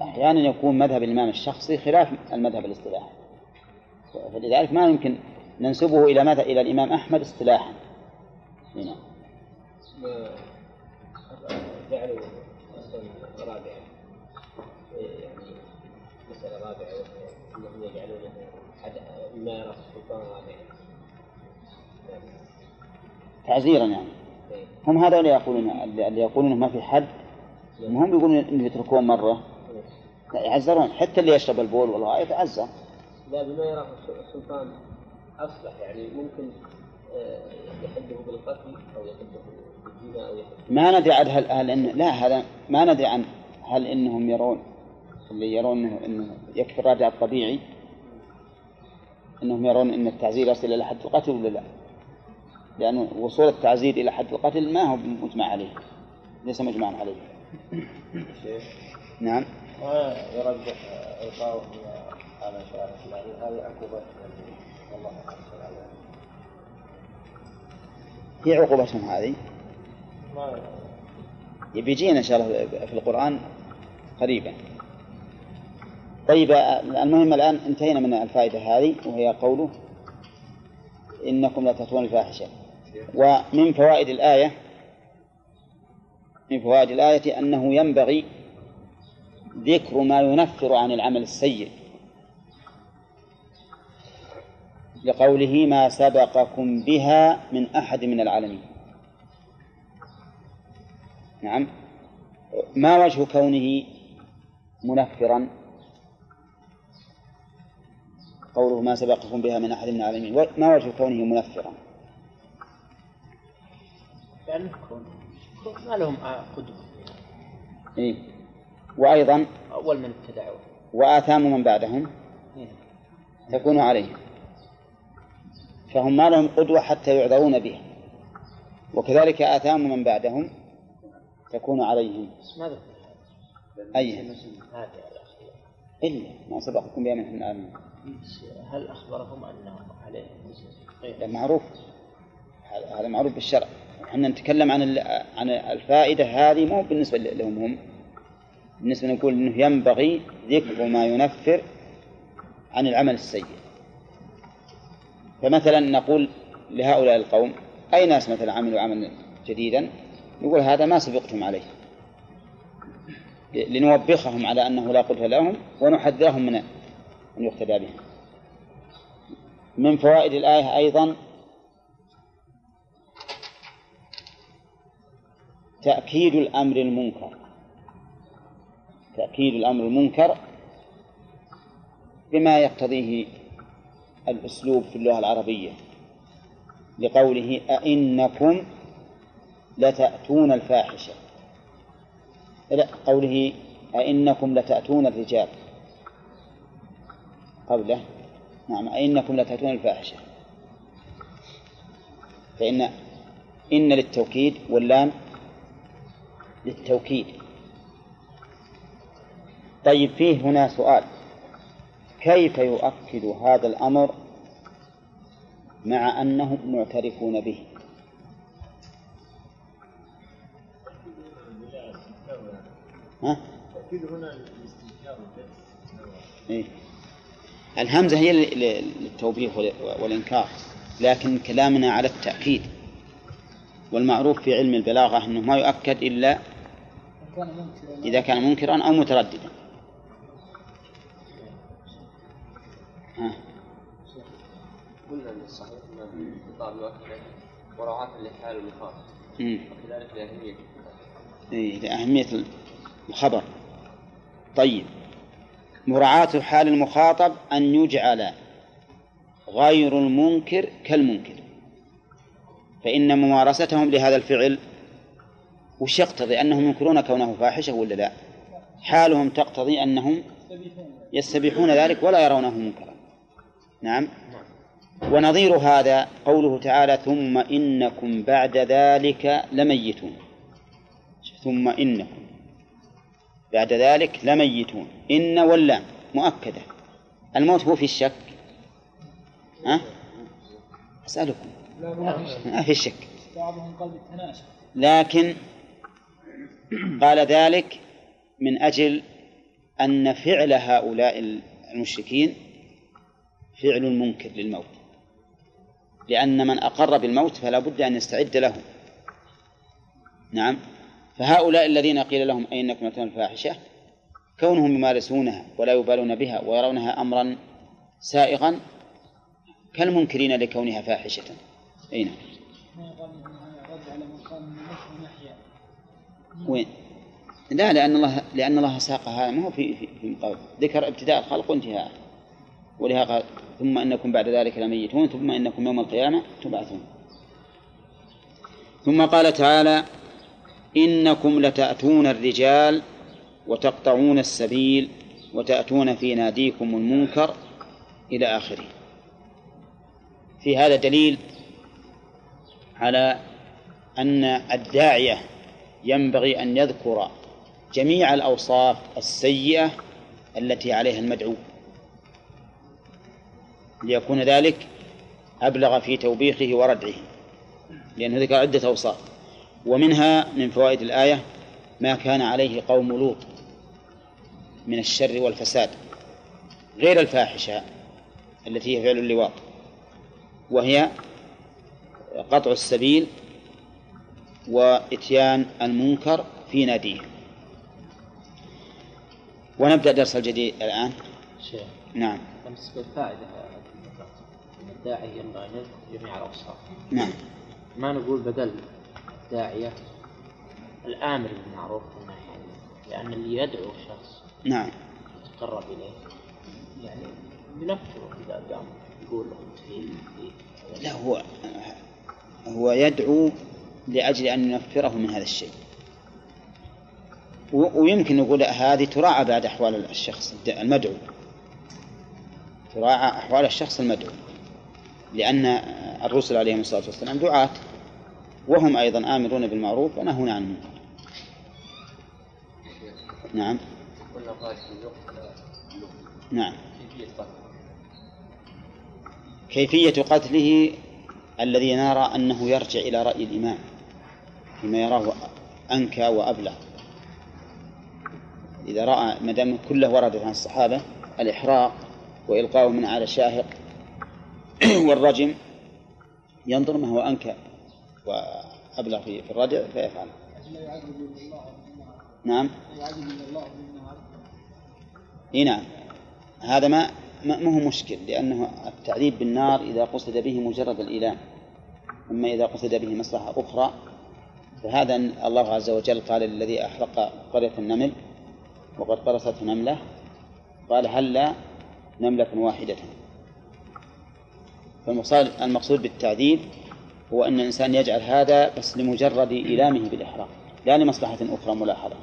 أحيانا يكون مذهب الإمام الشخصي خلاف المذهب الاصطلاحي. فلذلك ما يمكن ننسبه إلى ماذا؟ إلى الإمام أحمد اصطلاحا. نعم جعلوا رابعا. يعني مسألة رابعة أنهم يجعلونه ما السلطان رابعا تعزيرا يعني. إيه. هم هذا اللي يقولون اللي يقولون ما في حد. هم يقولون انه يتركون مرة. لا يعزرون. حتى اللي يشرب البول والله يتعزر لا بما يراه السلطان أصلح يعني ممكن آه، يحده بالقتل أو يحده بالزنا أو يحده ما ندري عن هل, هل إن لا هذا ما ندري عن هل إنهم يرون اللي يرون انه, إنه يكفي الراجع الطبيعي. أنهم يرون إن التعزير يصل إلى حد القتل ولا لا؟ لأن وصول التعزير إلى حد القتل ما هو مجمع عليه. ليس مجمعا عليه. نعم. ويرجح إلقاؤه على هذه أعلم. هي عقوبتهم هذه؟ ما بيجينا إن شاء الله في القرآن قريبا. طيب المهم الآن انتهينا من الفائدة هذه وهي قوله إنكم لا تأتون الفاحشة. ومن فوائد الآية من فوائد الآية أنه ينبغي ذكر ما ينفر عن العمل السيء. لقوله ما سبقكم بها من أحد من العالمين. نعم. ما وجه كونه منفرا؟ قوله ما سبقكم بها من أحد من العالمين. ما وجه كونه منفرا؟ كون ما لهم قدوة. إيه؟ وأيضا أول من ابتدعوه وآثام من بعدهم إيه. تكون عليهم. فهم ما لهم قدوة حتى يعذرون بها. وكذلك آثام من بعدهم تكون عليهم. بس ما ذكر أي إلا ما سبقكم بها من العالمين. هل أخبرهم أنه عليهم غير هذا معروف. هذا- معروف بالشرع. إحنا نتكلم عن عن الفائدة هذه مو بالنسبة لهم هم. بالنسبة نقول إنه ينبغي ذكر ما ينفر عن العمل السيء. فمثلا نقول لهؤلاء القوم أي ناس مثلا عملوا عملا جديدا نقول هذا ما سبقتم عليه. لنوبخهم على أنه لا قدر لهم ونحذرهم من أن يقتدى بهم من فوائد الآية أيضا تأكيد الأمر المنكر. تأكيد الأمر المنكر بما يقتضيه الأسلوب في اللغة العربية. لقوله أئنكم لتأتون الفاحشة. لا قوله أئنكم لتأتون الرجال. قبله. نعم أئنكم لتأتون الفاحشة. فإن إن للتوكيد واللام للتوكيد. طيب فيه هنا سؤال. كيف يؤكد هذا الأمر مع أنهم معترفون به؟ ها؟ إيه؟ الهمزة هي لل- لل- للتوبيخ وال- والإنكار لكن كلامنا على التأكيد والمعروف في علم البلاغة أنه ما يؤكد إلا إن كان منكرا إذا كان منكرا أو مترددا ها. قلنا إن الصحيح إن الخطاب يؤكد مراعاة لحال المخاطب. وكذلك لأهمية إيه، لأهمية الخبر طيب مراعاة حال المخاطب أن يجعل غير المنكر كالمنكر. فإن ممارستهم لهذا الفعل وش يقتضي؟ أنهم ينكرون كونه فاحشة ولا لا؟ حالهم تقتضي أنهم يستبيحون ذلك ولا يرونه منكرا. نعم. ونظير هذا قوله تعالى ثم إنكم بعد ذلك لميتون. ثم إنكم. بعد ذلك لميتون. إن واللام مؤكدة. الموت هو في الشك. ها؟ أسألكم. ما في ما في شك بعضهم قلب التناسب لكن قال ذلك من أجل أن فعل هؤلاء المشركين فعل منكر للموت. لأن من أقر بالموت فلا بد أن يستعد له. نعم. فهؤلاء الذين قيل لهم أينكم أتون الفاحشة؟ كونهم يمارسونها ولا يبالون بها ويرونها أمرا سائغا كالمنكرين لكونها فاحشة. أي نعم. وين؟ لا لأن الله لأن الله ساقها. ما هو في في, مقابل. ذكر ابتداء الخلق وانتهاء. ولهذا قال ثم إنكم بعد ذلك لميتون ثم إنكم يوم القيامة تبعثون. ثم قال تعالى إنكم لتأتون الرجال وتقطعون السبيل وتأتون في ناديكم المنكر إلى آخره. في هذا دليل على أن الداعية ينبغي أن يذكر جميع الأوصاف السيئة التي عليها المدعو. ليكون ذلك أبلغ في توبيخه وردعه لأنه ذكر عدة أوصاف. ومنها من فوائد الآية ما كان عليه قوم لوط من الشر والفساد غير الفاحشة التي هي فعل اللواط وهي قطع السبيل وإتيان المنكر في ناديه. ونبدأ درس الجديد الآن. شيخ نعم. بالنسبة للفائدة الداعي ينبغي جميع الأوصاف نعم. ما نقول بدل الداعية الآمر بالمعروف والنهي عن لأن اللي يدعو الشخص نعم. يتقرب إليه يعني ينفره إذا قام يقول له أنت في لا هو هو يدعو لأجل أن ينفره من هذا الشيء. و- ويمكن نقول هذه تراعى بعد أحوال الشخص المدعو. تراعى أحوال الشخص المدعو لأن الرسل عليهم الصلاة والسلام دعاة. وهم أيضا آمرون بالمعروف ونهون عن المنكر. نعم. نعم. كيفية قتل كيفية قتله الذي نرى أنه يرجع إلى رأي الإمام فيما يراه أنكى وأبلغ. إذا رأى ما دام كله وردت عن الصحابة الإحراق وإلقاؤه من على شاهق *clears throat* والرجم ينظر ما هو أنكى. وأبلغ في في الردع فيفعل. نعم. إي نعم. هذا ما ما هو مشكل لأنه التعذيب بالنار إذا قصد به مجرد الإيلام. أما إذا قصد به مصلحة أخرى فهذا الله عز وجل قال للذي أحرق قرية النمل وقد قرصته نملة قال هلا نملة واحدة؟ فالمقصود المقصود بالتعذيب هو أن الإنسان يجعل هذا بس لمجرد إيلامه بالإحراق لا لمصلحة أخرى ملاحظة.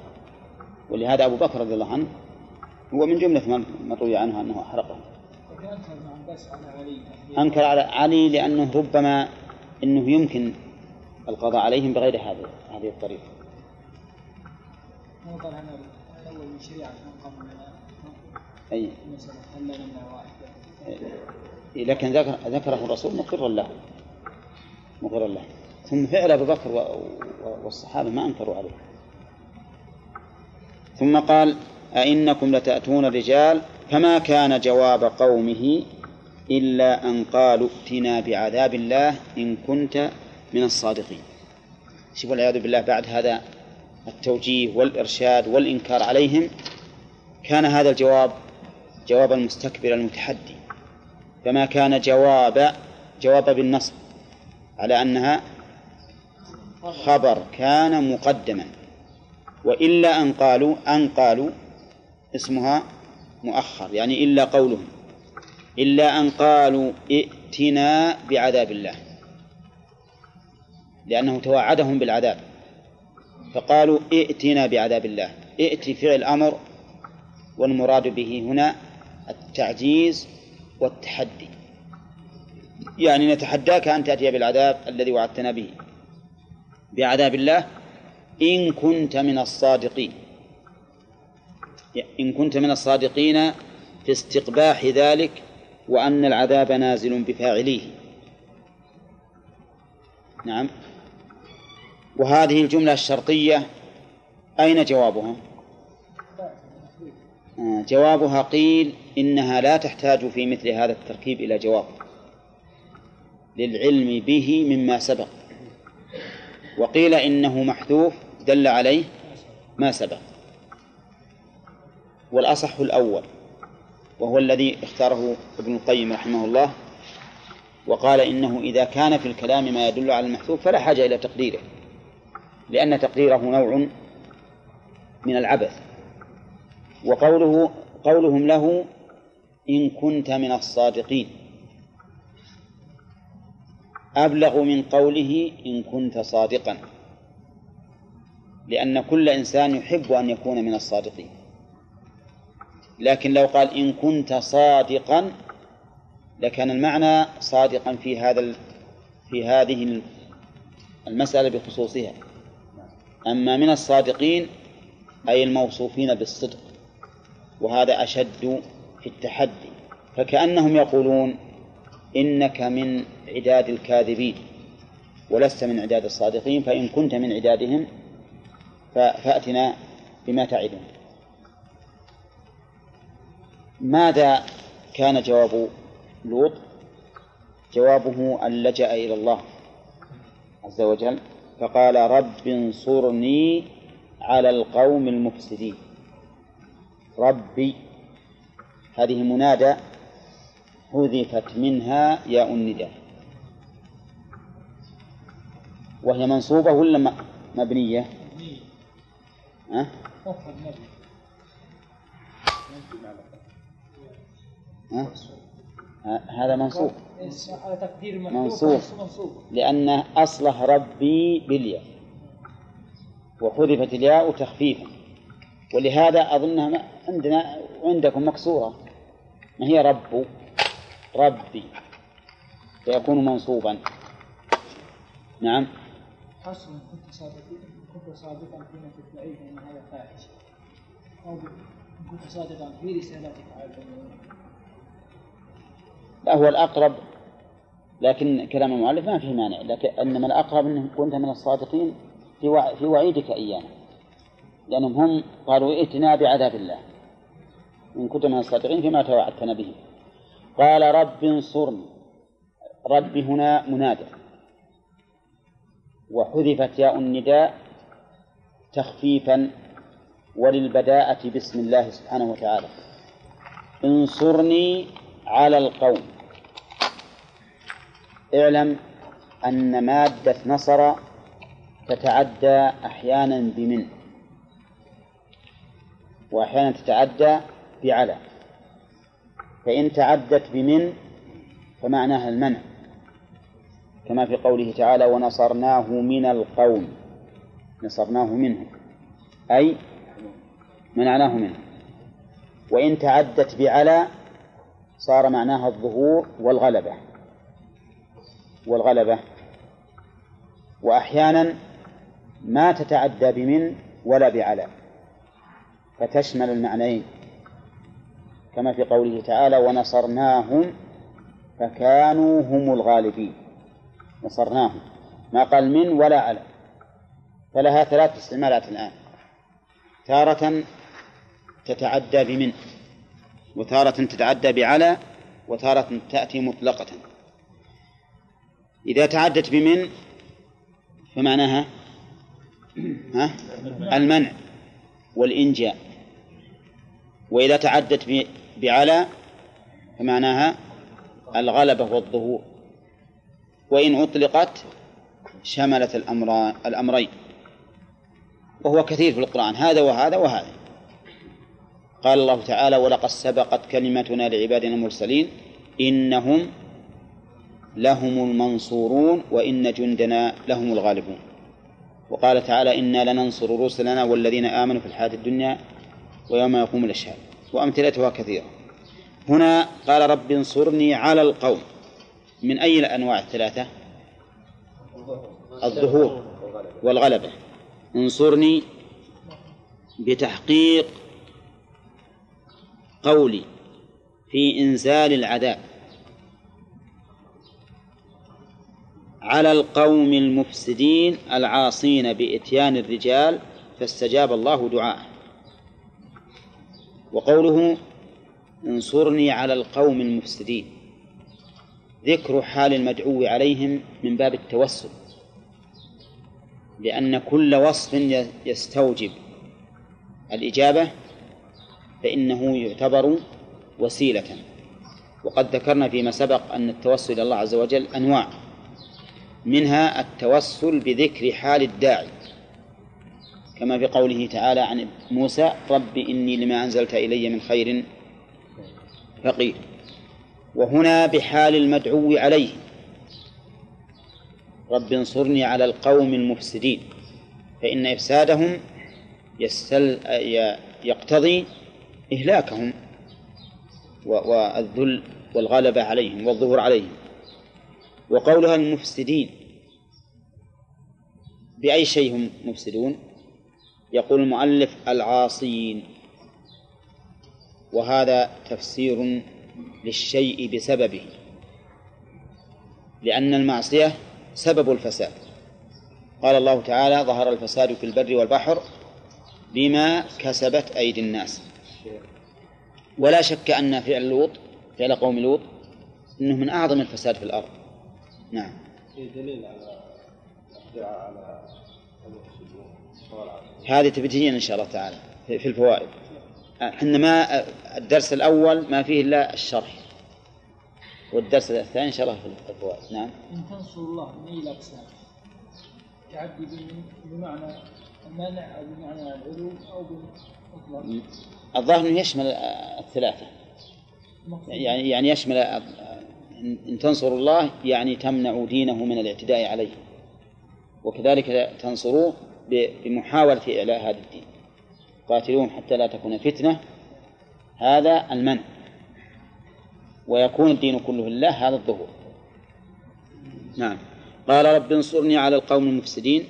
ولهذا أبو بكر رضي الله عنه هو من جملة من روي عنه أنه أحرقه. أنكر على علي لأنه ربما أنه يمكن القضاء عليهم بغير هذه هذه الطريقة. أي. واحدة لكن ذكر ذكره الرسول مقرا له. مقرا له ثم فعل أبو بكر والصحابة ما أنكروا عليه. ثم قال أئنكم لتأتون الرجال فما كان جواب قومه إلا أن قالوا ائتنا بعذاب الله إن كنت من الصادقين. شوف والعياذ بالله بعد هذا التوجيه والإرشاد والإنكار عليهم كان هذا الجواب جواب المستكبر المتحدي فما كان جواب جواب بالنصب. على أنها خبر كان مقدما. وإلا أن قالوا أن قالوا اسمها مؤخر يعني إلا قولهم. إلا أن قالوا ائتنا بعذاب الله. لأنه توعدهم بالعذاب. فقالوا ائتنا بعذاب الله. ائت فعل أمر والمراد به هنا التعجيز والتحدي. يعني نتحداك أن تأتي بالعذاب الذي وعدتنا به. بعذاب الله إن كنت من الصادقين. إن كنت من الصادقين في استقباح ذلك وأن العذاب نازل بفاعليه. نعم. وهذه الجملة الشرطية أين جوابها؟ آه، جوابها قيل إنها لا تحتاج في مثل هذا التركيب إلى جواب. للعلم به مما سبق. وقيل إنه محذوف دل عليه ما سبق. والأصح الأول وهو الذي اختاره ابن القيم رحمه الله وقال إنه إذا كان في الكلام ما يدل على المحذوف فلا حاجة إلى تقديره لأن تقديره نوع من العبث. وقوله قولهم له إن كنت من الصادقين. أبلغ من قوله إن كنت صادقا لأن كل إنسان يحب أن يكون من الصادقين لكن لو قال إن كنت صادقا لكان المعنى صادقا في هذا. في هذه المسألة بخصوصها أما من الصادقين أي الموصوفين بالصدق وهذا أشد في التحدي فكأنهم يقولون إنك من عداد الكاذبين ولست من عداد الصادقين فإن كنت من عدادهم فأتنا بما تعدون ماذا كان جواب لوط؟ جوابه أن لجأ إلى الله عز وجل فقال رب انصرني على القوم المفسدين. ربي هذه منادى حذفت منها ياء النداء. وهي منصوبة ولا مبنية؟ ها؟ ها؟ هذا منصوب. منصوب. لأن أصله ربي بالياء. وحذفت الياء تخفيفا. ولهذا أظنها عندنا عندكم مكسورة. ما هي رب؟ ربي. فيكون منصوبا. نعم. حصل كنت صادقا كنت صادقا فيما تدعيه ان هذا فاحش. أو كنت صادقا في رسالتك على لا هو الأقرب لكن كلام المؤلف ما فيه مانع. لكن إنما الأقرب أنه كنت من الصادقين في. في وعيدك إيانا. لأنهم هم قالوا ائتنا بعذاب الله. إن كنت من الصادقين فيما توعدتنا به. قال رب انصرني. رب هنا منادى. وحذفت ياء النداء تخفيفا وللبداءة باسم الله سبحانه وتعالى. انصرني على القوم. اعلم أن مادة نصر تتعدى أحيانا بمن؟ وأحيانا تتعدى بعلى. فإن تعدت بمن فمعناها المنع. كما في قوله تعالى ونصرناه من القوم. نصرناه منهم. أي منعناه منه. وإن تعدت بعلى صار معناها الظهور والغلبة. والغلبة. وأحيانا ما تتعدى بمن ولا بعلى فتشمل المعنيين. كما في قوله تعالى ونصرناهم فكانوا هم الغالبين. نصرناهم. ما قال من ولا على فلها ثلاث استعمالات الآن. تارة تتعدى بمن؟ وتارة تتعدى بعلى وتارة تأتي مطلقة. إذا تعدت بمن فمعناها؟ ها؟ المنع والإنجاء. وإذا تعدت بعلى فمعناها الغلبة والظهور. وإن أطلقت شملت الأمر الأمرين. وهو كثير في القرآن هذا وهذا وهذا. قال الله تعالى ولقد سبقت كلمتنا لعبادنا المرسلين إنهم لهم المنصورون وإن جندنا لهم الغالبون. وقال تعالى إنا لننصر رسلنا والذين آمنوا في الحياة الدنيا ويوم يقوم الأشهاد. وأمثلتها كثيرة. هنا قال رب انصرني على القوم. من أي الأنواع الثلاثة؟ الظهور والغلبة. انصرني بتحقيق قولي في إنزال العذاب على القوم المفسدين العاصين بإتيان الرجال فاستجاب الله دعاءه. وقوله انصرني على القوم المفسدين. ذكر حال المدعو عليهم من باب التوسل لأن كل وصف يستوجب الإجابة فإنه يعتبر وسيلة. وقد ذكرنا فيما سبق أن التوسل إلى الله عز وجل أنواع منها التوسل بذكر حال الداعي كما في قوله تعالى عن موسى رب إني لما أنزلت إلي من خير فقير. وهنا بحال المدعو عليه. رب انصرني على القوم المفسدين فإن إفسادهم يستل يقتضي إهلاكهم والذل والغلبة عليهم والظهور عليهم. وقولها المفسدين بأي شيء هم مفسدون؟ يقول المؤلف العاصين وهذا تفسير للشيء بسببه لأن المعصية سبب الفساد. قال الله تعالى ظهر الفساد في البر والبحر بما كسبت أيدي الناس. ولا شك أن فعل لوط فعل قوم لوط أنه من أعظم الفساد في الأرض. نعم. دليل على على. هذه تبتين إن شاء الله تعالى في الفوائد. إحنا ما الدرس الأول ما فيه إلا الشرح. والدرس الثاني الله في الفوائد. نعم. إن تنصروا الله من الأقسام تعدي بم- بمعنى المنع أو بمعنى العلو أو بالمطلق الظاهر أنه يشمل الثلاثة. يعني يعني يشمل إن تنصروا الله يعني تمنعوا دينه من الاعتداء عليه وكذلك تنصروه بمحاولة إعلاء هذا الدين. قاتلوهم حتى لا تكون فتنة هذا المنع. ويكون الدين كله لله هذا الظهور. نعم. قال رب انصرني على القوم المفسدين.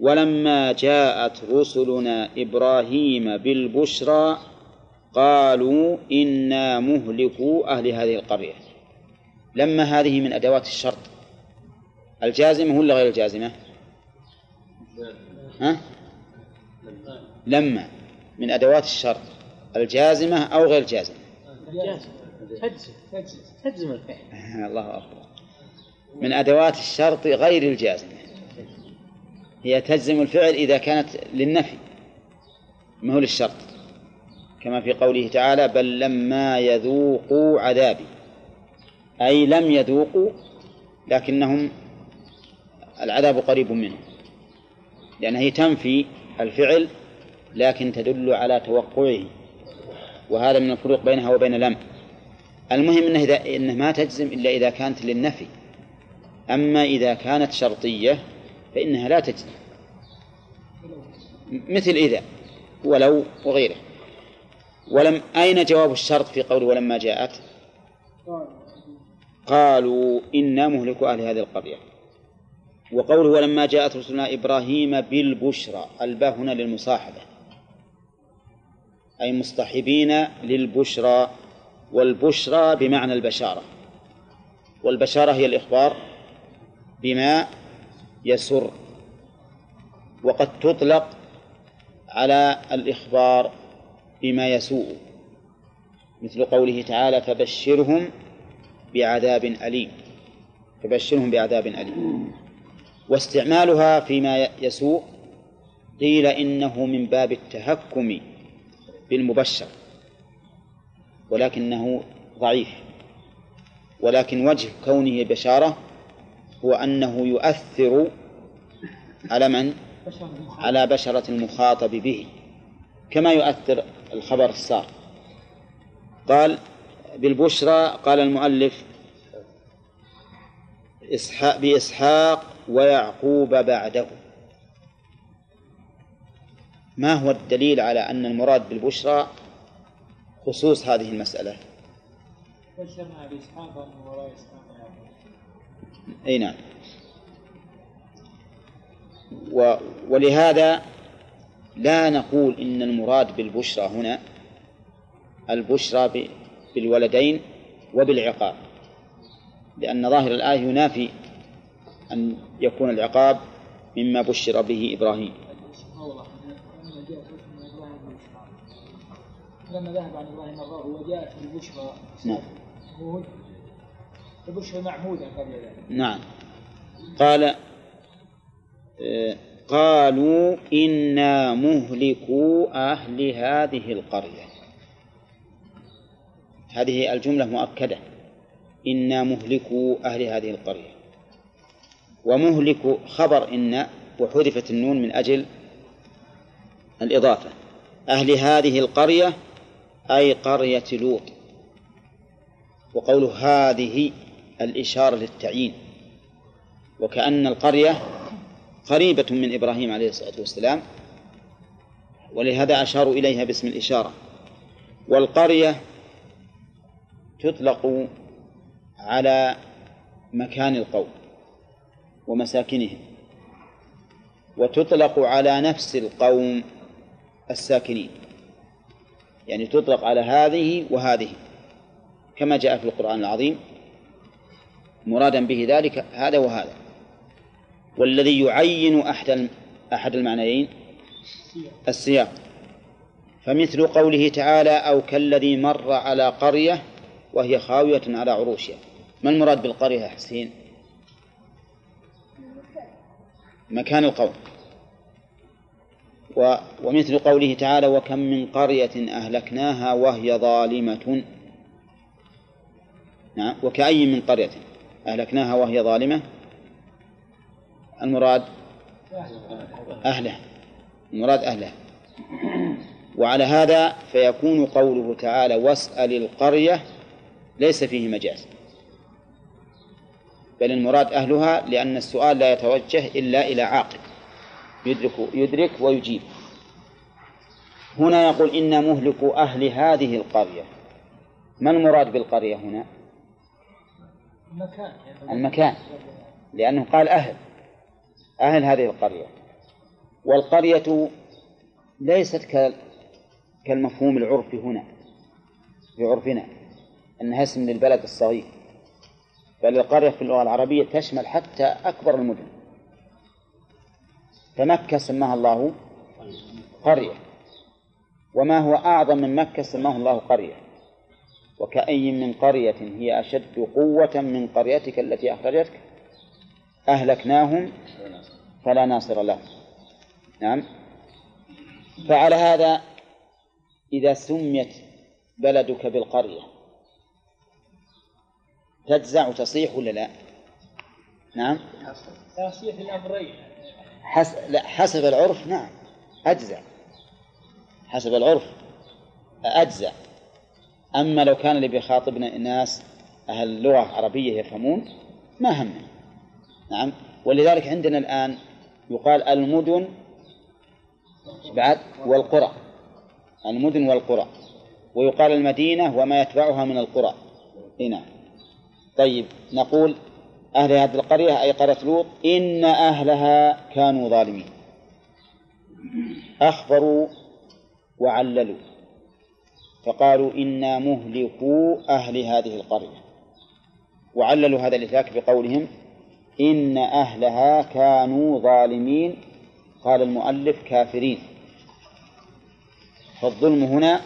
ولما جاءت رسلنا إبراهيم بالبشرى قالوا إنا مهلكو أهل هذه القرية. لما هذه من أدوات الشرط؟ الجازمة ولا غير الجازمة؟ ها؟ لما. من أدوات الشرط الجازمة أو غير الجازمة. جازم تجزم تجزم تجزم الفعل الله أكبر. من أدوات الشرط غير الجازمة. هي تجزم الفعل إذا كانت للنفي ما هو للشرط. كما في قوله تعالى بل لما يذوقوا عذابي. أي لم يذوقوا لكنهم العذاب قريب منهم لأن هي تنفي الفعل لكن تدل على توقعه وهذا من الفروق بينها وبين لم المهم إنه اذا إنه ما تجزم إلا إذا كانت للنفي. أما إذا كانت شرطية فإنها لا تجزم. مثل إذا ولو وغيره. ولم أين جواب الشرط في قول ولما جاءت؟ قال قالوا إنا مهلكو أهل هذه القرية. وقوله ولما جاءت رسلنا إبراهيم بالبشرى الباء هنا للمصاحبة. أي مصطحبين للبشرى والبشرى بمعنى البشارة. والبشارة هي الإخبار بما يسر وقد تطلق على الإخبار بما يسوء مثل قوله تعالى فبشرهم بعذاب أليم. فبشرهم بعذاب أليم. واستعمالها فيما يسوء قيل إنه من باب التهكم بالمبشر ولكنه ضعيف ولكن وجه كونه بشارة هو أنه يؤثر على من؟ على بشرة المخاطب به كما يؤثر الخبر السار قال بالبشرى قال المؤلف إسحاق بإسحاق ويعقوب بعده ما هو الدليل على أن المراد بالبشرى خصوص هذه المسألة؟ بشرنا أي نعم. و ولهذا لا نقول إن المراد بالبشرى هنا البشرى بالولدين وبالعقاب لأن ظاهر الآية ينافي أن يكون العقاب مما بشر به إبراهيم أوضح لما جاءت رسل من إبراهيم بالبشرى لما ذهب عن إبراهيم مرة وجاءت البشرى. نعم. البشرى معهودة قبل ذلك. نعم. قال آه، قالوا إنا مهلكو أهل هذه القرية. هذه الجملة مؤكدة. إنا مهلكو أهل هذه القرية. ومهلك خبر إن وحذفت النون من أجل الإضافة. أهل هذه القرية أي قرية لوط. وقوله هذه الإشارة للتعيين. وكأن القرية قريبة من إبراهيم عليه الصلاة والسلام ولهذا أشاروا إليها باسم الإشارة. والقرية تطلق على مكان القوم ومساكنهم وتطلق على نفس القوم الساكنين. يعني تطلق على هذه وهذه كما جاء في القرآن العظيم مرادا به ذلك هذا وهذا. والذي يعين أحد أحد المعنيين السياق. فمثل قوله تعالى أو كالذي مر على قرية وهي خاوية على عروشها. ما المراد بالقرية يا حسين؟ مكان القوم. ومثل قوله تعالى وكم من قرية أهلكناها وهي ظالمة. نعم. وكأي من قرية أهلكناها وهي ظالمة؟ المراد أهله. المراد أهله. وعلى هذا فيكون قوله تعالى واسأل القرية ليس فيه مجاز. بل المراد أهلها لأن السؤال لا يتوجه إلا إلى عاقل. يدرك يدرك ويجيب. هنا يقول إن مهلك أهل هذه القرية. ما المراد بالقرية هنا؟ المكان. المكان. لأنه قال أهل. أهل هذه القرية. والقرية ليست كالمفهوم العرفي هنا. في عرفنا. أنها اسم للبلد الصغير. بل القرية في اللغة العربية تشمل حتى أكبر المدن. فمكة سماها الله قرية. وما هو أعظم من مكة سماه الله قرية. وكأي من قرية هي أشد قوة من قريتك التي أخرجتك؟ أهلكناهم فلا ناصر لهم نعم. فعلى هذا إذا سميت بلدك بالقرية تجزع وتصيح ولا لا؟ نعم. تأسية الأمرين حس... لا حسب العرف نعم. أجزع. حسب العرف أجزع. أما لو كان اللي بيخاطبنا ناس أهل لغة عربية يفهمون ما همنا نعم. ولذلك عندنا الآن يقال المدن بعد والقرى. المدن والقرى. ويقال المدينة وما يتبعها من القرى. هنا طيب نقول أهل هذه القرية أي قرية لوط إن أهلها كانوا ظالمين. أخبروا وعللوا. فقالوا إنا مهلكو أهل هذه القرية. وعللوا هذا الإهلاك بقولهم إن أهلها كانوا ظالمين. قال المؤلف كافرين. فالظلم هنا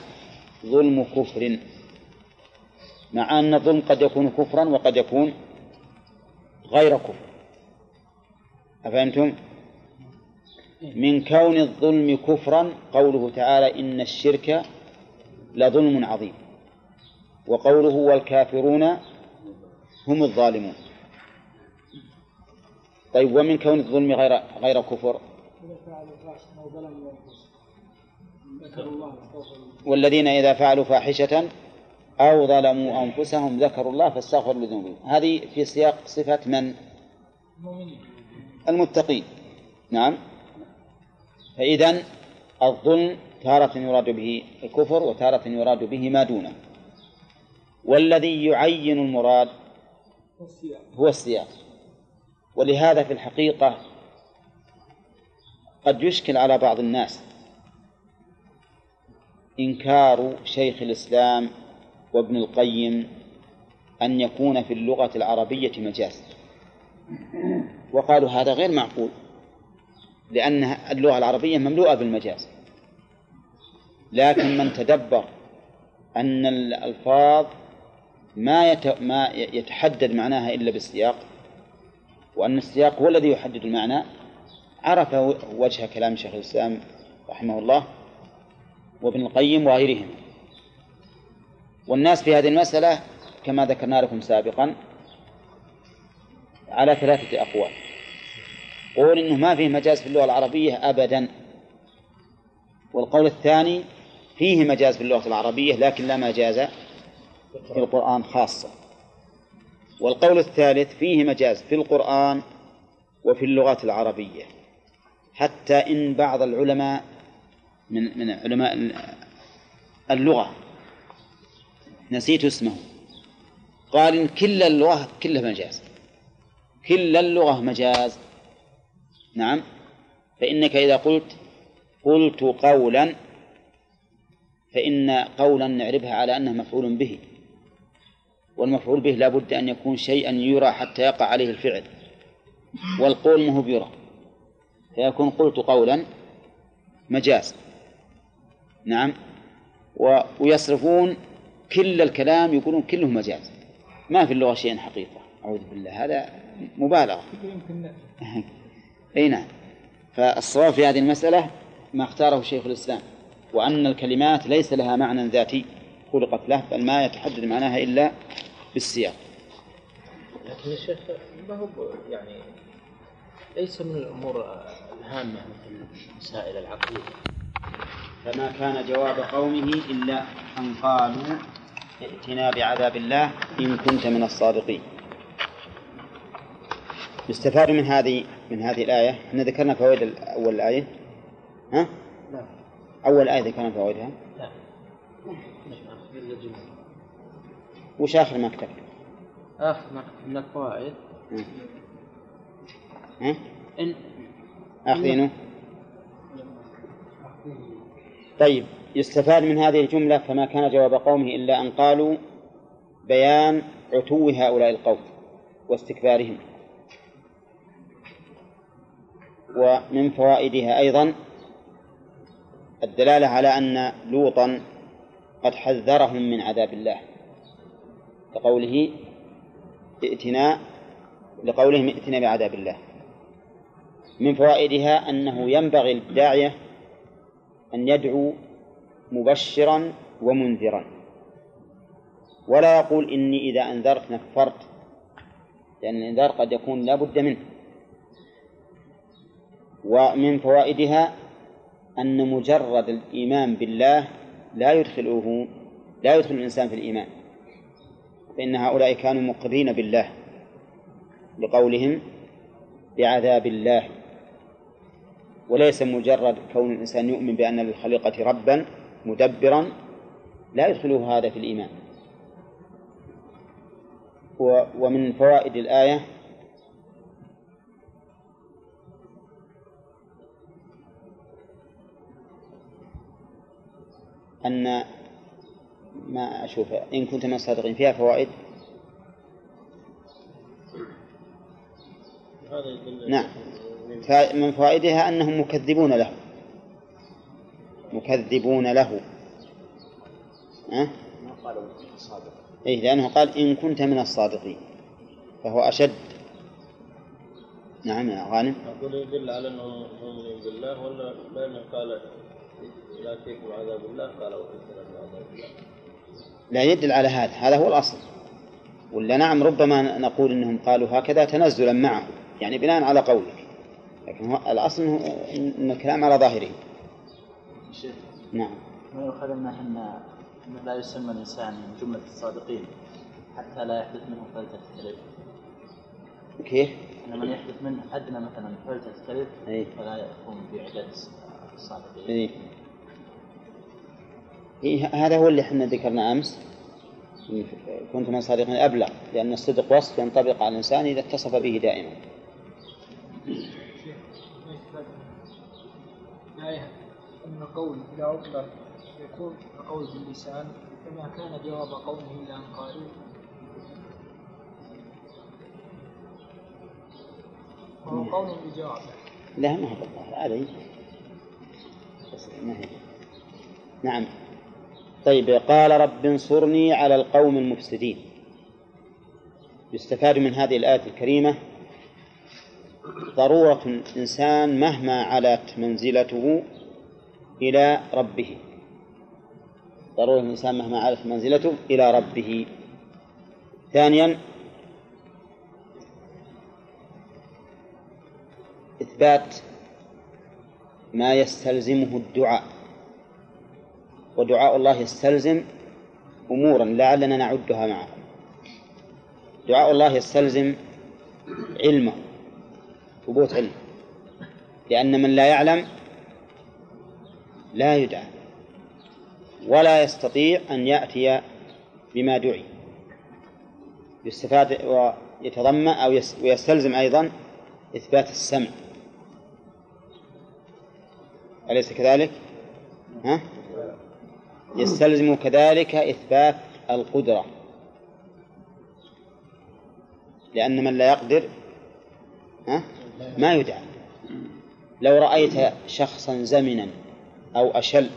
ظلم كفر. مع أن الظلم قد يكون كفرا وقد يكون غير كفر أفهمتم؟ من كون الظلم كفرا قوله تعالى إن الشرك لظلم عظيم. وقوله والكافرون هم الظالمون. طيب ومن كون الظلم غير غير كفر؟ والذين إذا فعلوا فاحشة أو ظلموا أنفسهم ذكروا الله فاستغفروا لذنوبهم. هذه في سياق صفة من؟ المتقين. نعم. فإذا الظلم تارة يراد به الكفر وتارة يراد به ما دونه. والذي يعين المراد هو السياق. ولهذا في الحقيقة قد يشكل على بعض الناس إنكار شيخ الإسلام وابن القيم أن يكون في اللغة العربية مجاز وقالوا هذا غير معقول لأن اللغة العربية مملوءة بالمجاز لكن من تدبر أن الألفاظ ما. ما يتحدد معناها إلا بالسياق وأن السياق هو الذي يحدد المعنى عرف وجه كلام شيخ الإسلام رحمه الله وابن القيم وغيرهم والناس في هذه المسألة كما ذكرنا لكم سابقا على ثلاثة أقوال. قول إنه ما فيه مجاز في اللغة العربية أبدا. والقول الثاني فيه مجاز في اللغة العربية لكن لا مجاز في القرآن خاصة والقول الثالث فيه مجاز في القرآن وفي اللغات العربية. حتى إن بعض العلماء من من علماء اللغة نسيت اسمه. قال إن كل اللغة كلها مجاز. كل اللغة مجاز. نعم. فإنك إذا قلت قلت قولا فإن قولا نعربها على أنه مفعول به. والمفعول به لا بد أن يكون شيئا يرى حتى يقع عليه الفعل. والقول ما هو بيرى. فيكون قلت قولا مجاز. نعم. ويصرفون كل الكلام يقولون كله مجاز. ما في اللغة شيء حقيقة. أعوذ بالله. هذا مبالغة. *laughs* أي نعم. فالصواب في هذه المسألة ما اختاره شيخ الإسلام وأن الكلمات ليس لها معنى ذاتي خلقت له بل ما يتحدد معناها إلا بالسياق. لكن يا شيخ ما هو يعني ليس من الأمور الهامة مثل مسائل العقيدة. فما كان جواب قومه إلا أن قالوا ائتنا بعذاب الله إن كنت من الصادقين. يستفاد من هذه من هذه الآية. إحنا ذكرنا فوائد أول الآية. ها؟ لا أول آية ذكرنا فوائدها. لا جملة. وش آخر ما كتبت؟ آخر ما من الفوائد. ها؟ إن آخذينه طيب. يستفاد من هذه الجملة فما كان جواب قومه إلا أن قالوا بيان عتو هؤلاء القوم واستكبارهم. ومن فوائدها أيضا الدلالة على أن لوطا قد حذرهم من عذاب الله. لقوله ائتنا لقولهم ائتنا بعذاب الله. من فوائدها أنه ينبغي للداعية أن يدعو مبشرا ومنذرا. ولا يقول إني إذا أنذرت نفرت لأن الإنذار قد يكون لا بد منه. ومن فوائدها أن مجرد الإيمان بالله لا يدخله لا يدخل الإنسان في الإيمان. فإن هؤلاء كانوا مقرين بالله لقولهم بعذاب الله. وليس مجرد كون الإنسان يؤمن بأن للخليقة ربا مدبرا لا يدخله هذا في الإيمان. ومن فوائد الآية أن ما أشوف إن كنت من الصادقين فيها فوائد؟ نعم. فمن فوائدها أنهم مكذبون له. مكذبون له. أه؟ إيه لأنه قال إن كنت من الصادقين فهو أشد. نعم يا غانم أقول يدل على أنهم مؤمنين بالله ولا لأنه قال لا تيكم عذاب الله قال عذاب الله. لا يدل على هذا هذا هو الأصل. ولا نعم ربما نقول إنهم قالوا هكذا تنزلا معه يعني بناء على قولك. لكن هو الأصل إن الكلام على ظاهره. شيخ نعم ما يؤخذ أن أن لا يسمى الإنسان من جملة الصادقين حتى لا يحدث منه فلتة كذب كيف؟ أن من يحدث منه أدنى مثلا فلتة كذب إيه. فلا يقوم بعدد الصادقين إيه. إيه هذا هو اللي إحنا ذكرنا أمس كنت من الصادقين أبلغ لأن الصدق وصف ينطبق على الإنسان إذا اتصف به دائما أن قول إذا أطلق يكون قول باللسان فما كان جواب قومه إلا أن قالوا. وهو قول بجواب. لا ما هو هي. نعم. طيب قال رب انصرني على القوم المفسدين. يستفاد من هذه الآية الكريمة. ضرورة الإنسان مهما علت منزلته إلى ربه. ضرورة الإنسان مهما علت منزلته إلى ربه. ثانيا إثبات ما يستلزمه الدعاء. ودعاء الله يستلزم أمورا لعلنا نعدها معه دعاء الله يستلزم علمه ثبوت علم لأن من لا يعلم لا يدعى ولا يستطيع أن يأتي بما دعي يستفاد ويتضمن أو يس- ويستلزم أيضا إثبات السمع أليس كذلك؟ ها؟ يستلزم كذلك إثبات القدرة لأن من لا يقدر ها؟ ما يدعى لو رأيت شخصا زمنا أو أشل.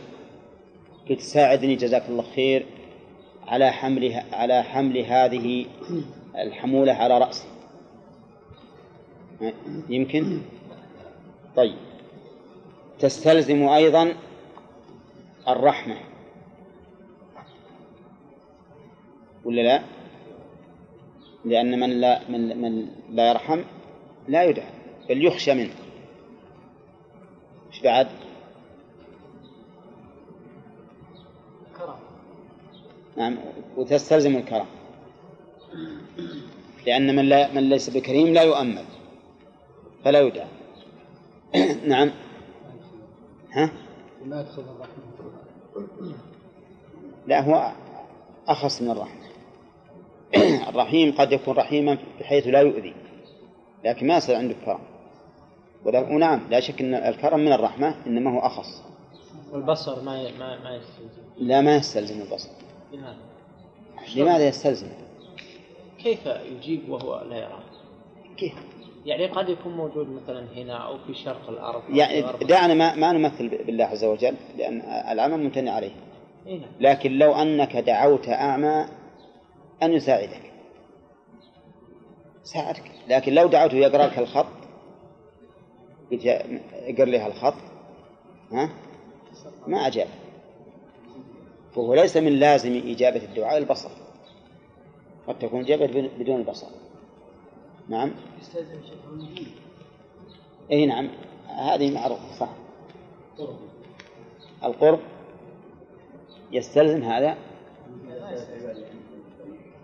قلت ساعدني جزاك الله خير على حمل على حمل هذه الحمولة على رأسي. يمكن؟ طيب. تستلزم أيضا الرحمة. ولا لا؟ لأن من لا من من لا يرحم لا يدعى بل يخشى منه. إيش بعد؟ نعم وتستلزم الكرم. لأن من لا من ليس بكريم لا يؤمل فلا يدعى. *coughs* نعم. ها؟ لا يدخل الرحمة لا هو أخص من الرحمة *coughs* الرحيم قد يكون رحيما بحيث لا يؤذي لكن ما يصير عنده كرم. ونعم لا شك أن الكرم من الرحمة إنما هو أخص. والبصر ما ي- ما ما يستلزم. لا ما يستلزم البصر. لماذا؟ لماذا يستلزم؟ كيف يجيب وهو لا يراه؟ كيف؟ يعني قد يكون موجود مثلا هنا أو في شرق الأرض يعني. دعنا ما, ما نمثل بالله عز وجل لأن العمل ممتنع عليه إيه نعم. لكن لو أنك دعوت أعمى أن يساعدك ساعدك لكن لو دعوته يقرأ لك الخط اقرأ لي هالخط ها ما أجاب فهو ليس من لازم إجابة الدعاء البصر. قد تكون إجابة بدون البصر. نعم. إي نعم. هذه معروفة صح. القرب يستلزم هذا؟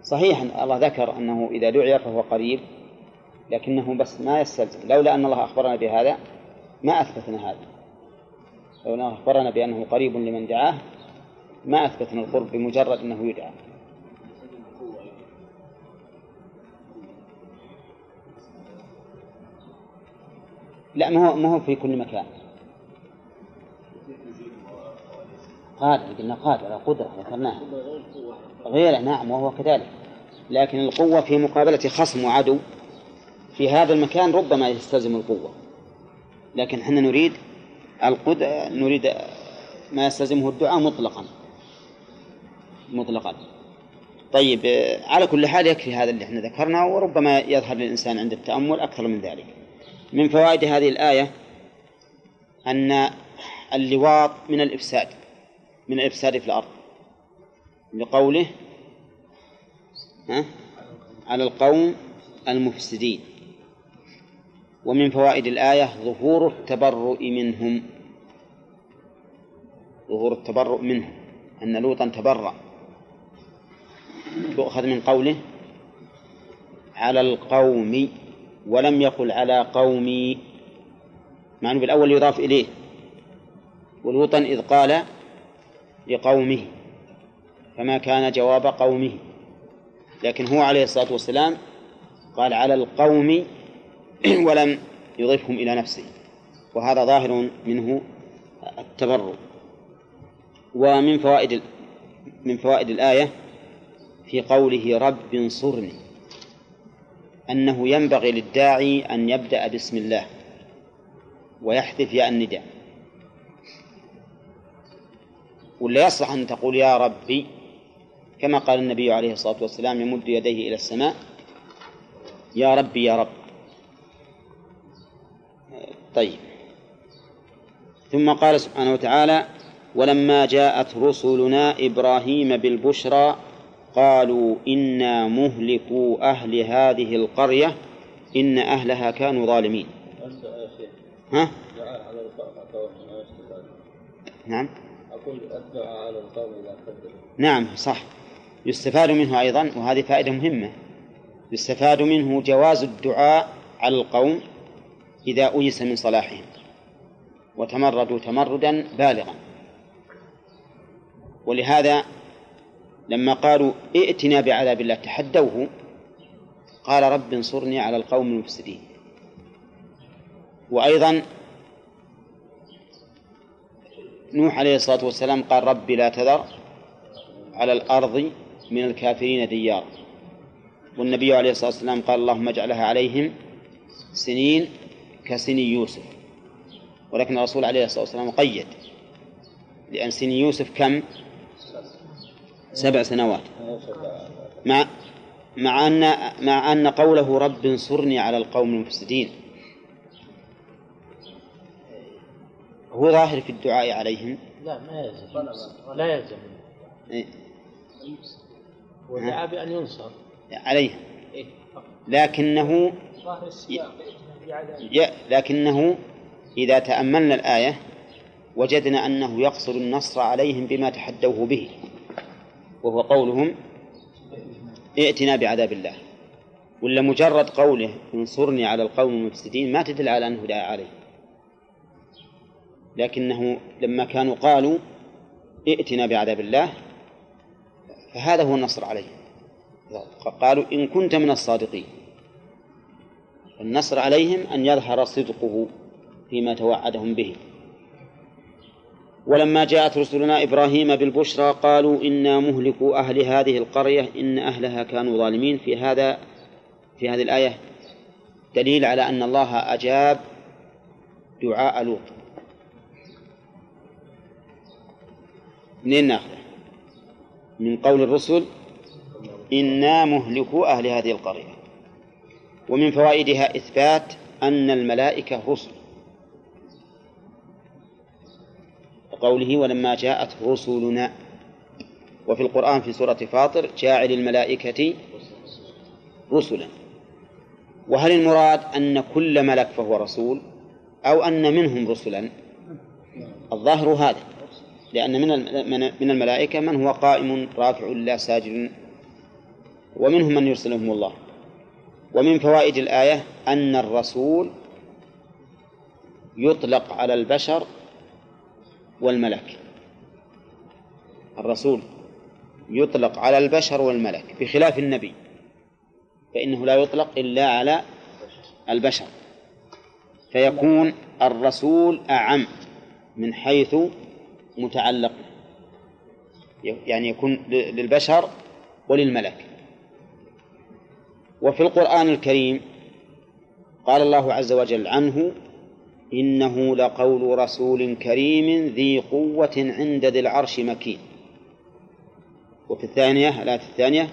صحيح أن الله ذكر أنه إذا دعي فهو قريب لكنه بس ما يستلزم. لولا أن الله أخبرنا بهذا ما أثبتنا هذا. لو أخبرنا بأنه قريب لمن دعاه ما أثبتنا القرب بمجرد أنه يدعى. لا ما هو ما هو في كل مكان. قادر قلنا قادر على قدرة ذكرناها غيره نعم وهو كذلك. لكن القوة في مقابلة خصم وعدو في هذا المكان ربما يستلزم القوة. لكن إحنا نريد القد نريد ما يستلزمه الدعاء مطلقا. مطلقا طيب آه، على كل حال يكفي هذا اللي إحنا ذكرناه وربما يظهر للإنسان عند التأمل أكثر من ذلك. من فوائد هذه الآية أن اللواط من الإفساد من الإفساد في الأرض. لقوله ها على القوم المفسدين. ومن فوائد الآية ظهور التبرؤ منهم. ظهور التبرؤ منهم. أن لوطا تبرأ. تؤخذ من قوله على القوم ولم يقل على قومي مع أنه بالأول يضاف إليه. ولوطا إذ قال لقومه فما كان جواب قومه. لكن هو عليه الصلاة والسلام قال على القوم *clears throat* ولم يضيفهم إلى نفسه. وهذا ظاهر منه التبرؤ. ومن فوائد من فوائد الآية في قوله رب انصرني أنه ينبغي للداعي أن يبدأ بسم الله ويحذف ياء النداء ولا يصلح أن تقول يا ربي كما قال النبي عليه الصلاة والسلام يمد يديه إلى السماء يا ربي يا رب. طيب. ثم قال سبحانه وتعالى ولما جاءت رسلنا إبراهيم بالبشرى قالوا إنا مهلكوا أهل هذه القرية إن أهلها كانوا ظالمين. ها؟ نعم. أقول على القوم إذا نعم صح. يستفاد منه أيضا وهذه فائدة مهمة. يستفاد منه جواز الدعاء على القوم إذا أيس من صلاحهم. وتمردوا تمردا بالغا. ولهذا لما قالوا ائتنا بعذاب الله تحدوه؟ قال رب انصرني على القوم المفسدين. وأيضا نوح عليه الصلاة والسلام قال رب لا تذر على الأرض من الكافرين ديارا والنبي عليه الصلاة والسلام قال اللهم اجعلها عليهم سنين كسني يوسف. ولكن الرسول عليه الصلاة والسلام قيد لأن سني يوسف كم؟ سبع سنوات. مع مع أن مع أن قوله رب انصرني على القوم المفسدين. هو ظاهر في الدعاء عليهم؟ لا ما يلزم. لا يلزم. إيه، ودعا بأن ينصر. عليهم إيه. لكنه ي- لكنه إذا تأملنا الآية وجدنا أنه يقصد النصر عليهم بما تحدوه به. وهو قولهم ائتنا بعذاب الله. ولا مجرد قوله انصرني على القوم المفسدين ما تدل على أنه دعا عليه. لكنه لما كانوا قالوا ائتنا بعذاب الله فهذا هو النصر عليهم قالوا إن كنت من الصادقين. النصر عليهم أن يظهر صدقه فيما توعدهم به. ولما جاءت رسلنا إبراهيم بالبشرى قالوا إنا مهلكوا أهل هذه القرية إن أهلها كانوا ظالمين. في هذا في هذه الآية دليل على أن الله أجاب دعاء لوط. منين ناخذه؟ من قول الرسل إنا مهلكوا أهل هذه القرية. ومن فوائدها إثبات أن الملائكة رسل. قوله ولما جاءت رسلنا. وفي القرآن في سورة فاطر جاعل الملائكة رسلا. وهل المراد أن كل ملك فهو رسول أو أن منهم رسلا؟ الظاهر هذا لأن من من الملائكة من هو قائم رافع لله ساجد. ومنهم من يرسلهم الله. ومن فوائد الآية أن الرسول يطلق على البشر والملك. الرسول يطلق على البشر والملك بخلاف النبي فإنه لا يطلق إلا على البشر. فيكون الرسول أعم من حيث متعلق يعني يكون للبشر وللملك. وفي القرآن الكريم قال الله عز وجل عنه إنه لقول رسول كريم ذي قوة عند ذي العرش مكين. وفي الثانية الآية الثانية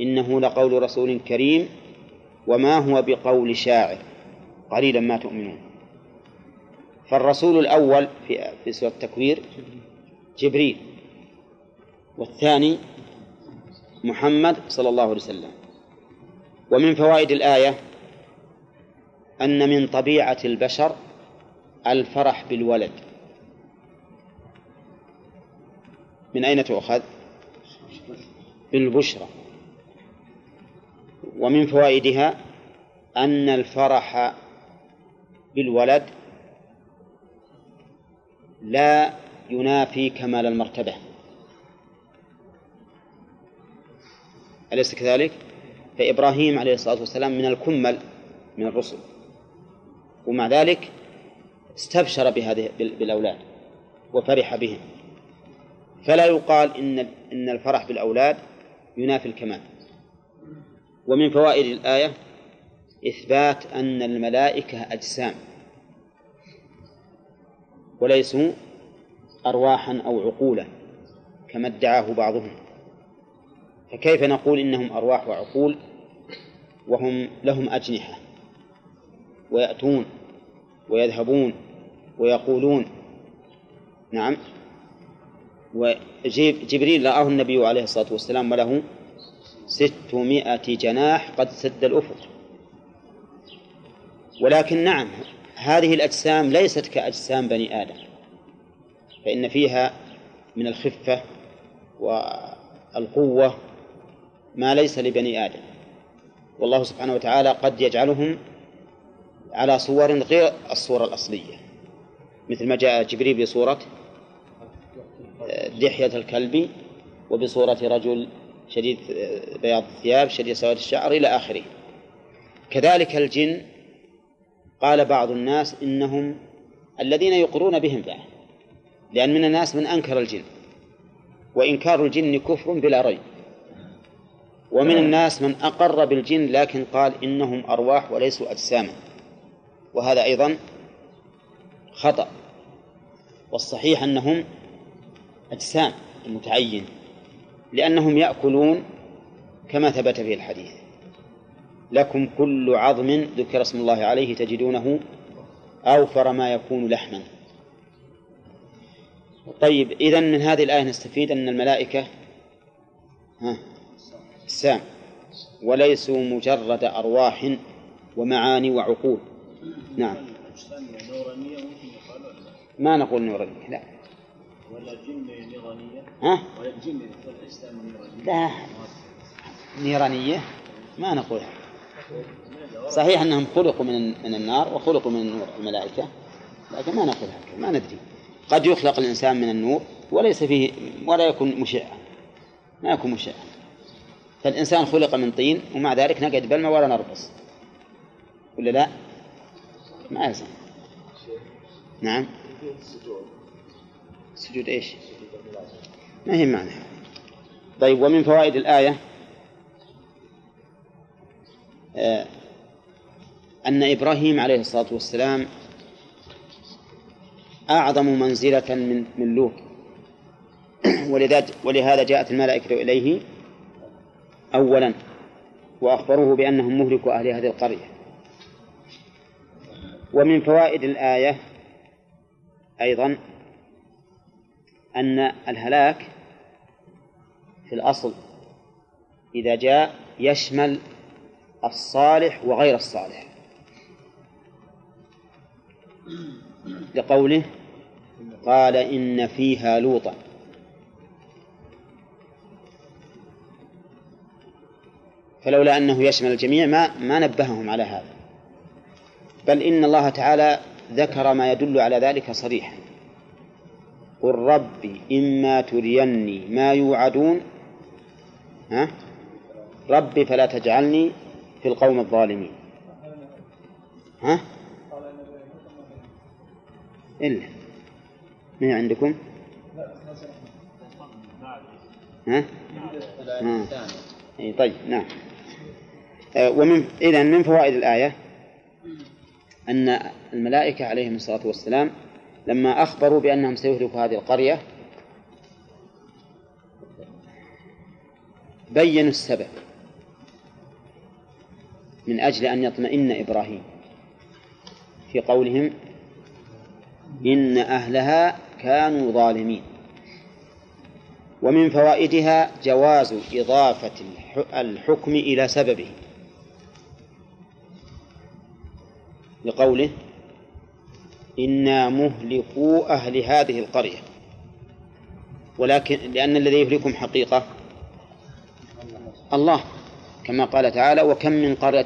إنه لقول رسول كريم وما هو بقول شاعر. قليلا ما تؤمنون. فالرسول الأول في في سورة التكوير جبريل والثاني محمد صلى الله عليه وسلم. ومن فوائد الآية أن من طبيعة البشر الفرح بالولد من أين تؤخذ؟ بالبشرى ومن فوائدها أن الفرح بالولد لا ينافي كمال المرتبة أليس كذلك؟ فإبراهيم عليه الصلاة والسلام من الكمل من الرسل ومع ذلك استبشر بهذه بالأولاد وفرح بهم فلا يقال إن إن الفرح بالأولاد ينافي الكمال. ومن فوائد الآية إثبات أن الملائكة أجسام. وليسوا أرواحا أو عقولا كما ادعاه بعضهم. فكيف نقول إنهم أرواح وعقول وهم لهم أجنحة ويأتون ويذهبون ويقولون. نعم. وجبريل رآه النبي عليه الصلاة والسلام وله ستمائة جناح قد سد الأفق. ولكن نعم هذه الأجسام ليست كأجسام بني آدم. فإن فيها من الخفة والقوة ما ليس لبني آدم. والله سبحانه وتعالى قد يجعلهم على صور غير الصورة الأصلية. مثل ما جاء جبريل بصورة دحية الكلب وبصورة رجل شديد بياض الثياب شديد سواد الشعر إلى آخره. كذلك الجن قال بعض الناس إنهم الذين يقرون بهم بعد لأن من الناس من أنكر الجن وإنكار الجن كفر بلا ريب. ومن الناس من أقر بالجن لكن قال إنهم أرواح وليسوا أجساما. وهذا أيضا خطأ. والصحيح أنهم أجسام المتعين لأنهم يأكلون كما ثبت في الحديث. لكم كل عظم ذكر اسم الله عليه تجدونه أوفر ما يكون لحما. طيب إذا من هذه الآية نستفيد أن الملائكة ها أجسام وليسوا مجرد أرواح ومعاني وعقول. نعم. نورانية ممكن يقال ولا لا؟ ما نقول نورانية لا. ولا جن نيرانية؟ ها؟ ولا والأجسام نيرانية؟ لا. نيرانية؟ ما نقولها صحيح أنهم خلقوا من من النار وخلقوا من النور الملائكة لكن ما نقولها ما ندري. قد يخلق الإنسان من النور وليس فيه ولا يكون مشعا ما يكون مشعا فالإنسان خلق من طين ومع ذلك نقعد بالماء ولا نرقص. ولا لا؟ ما يلزم نعم. سجود إيش؟ ما هي معنى. طيب ومن فوائد الآية؟ آه، أن إبراهيم عليه الصلاة والسلام أعظم منزلة من من لوط. *clears throat* ولهذا جاءت الملائكة إليه أولا وأخبروه بأنهم مهلكوا أهل هذه القرية. ومن فوائد الآية أيضا أن الهلاك في الأصل إذا جاء يشمل الصالح وغير الصالح. لقوله قال إن فيها لوطا. فلولا أنه يشمل الجميع ما ما نبههم على هذا. بل إن الله تعالى ذكر ما يدل على ذلك صريحا. قل ربي إما تريني ما يوعدون ها؟ ربي فلا تجعلني في القوم الظالمين. ها؟ إلا. هي عندكم؟ ها؟ ها. أي طيب نعم. آه، ومن إذا من فوائد الآية؟ أن الملائكة عليهم الصلاة والسلام لما أخبروا بأنهم سيهلكوا هذه القرية بينوا السبب من أجل أن يطمئن إبراهيم في قولهم إن أهلها كانوا ظالمين ومن فوائدها جواز إضافة الح- الحكم إلى سببه لقوله إنا مهلكو أهل هذه القرية. ولكن لأن الذي يهلكهم حقيقة الله كما قال تعالى وكم من قرية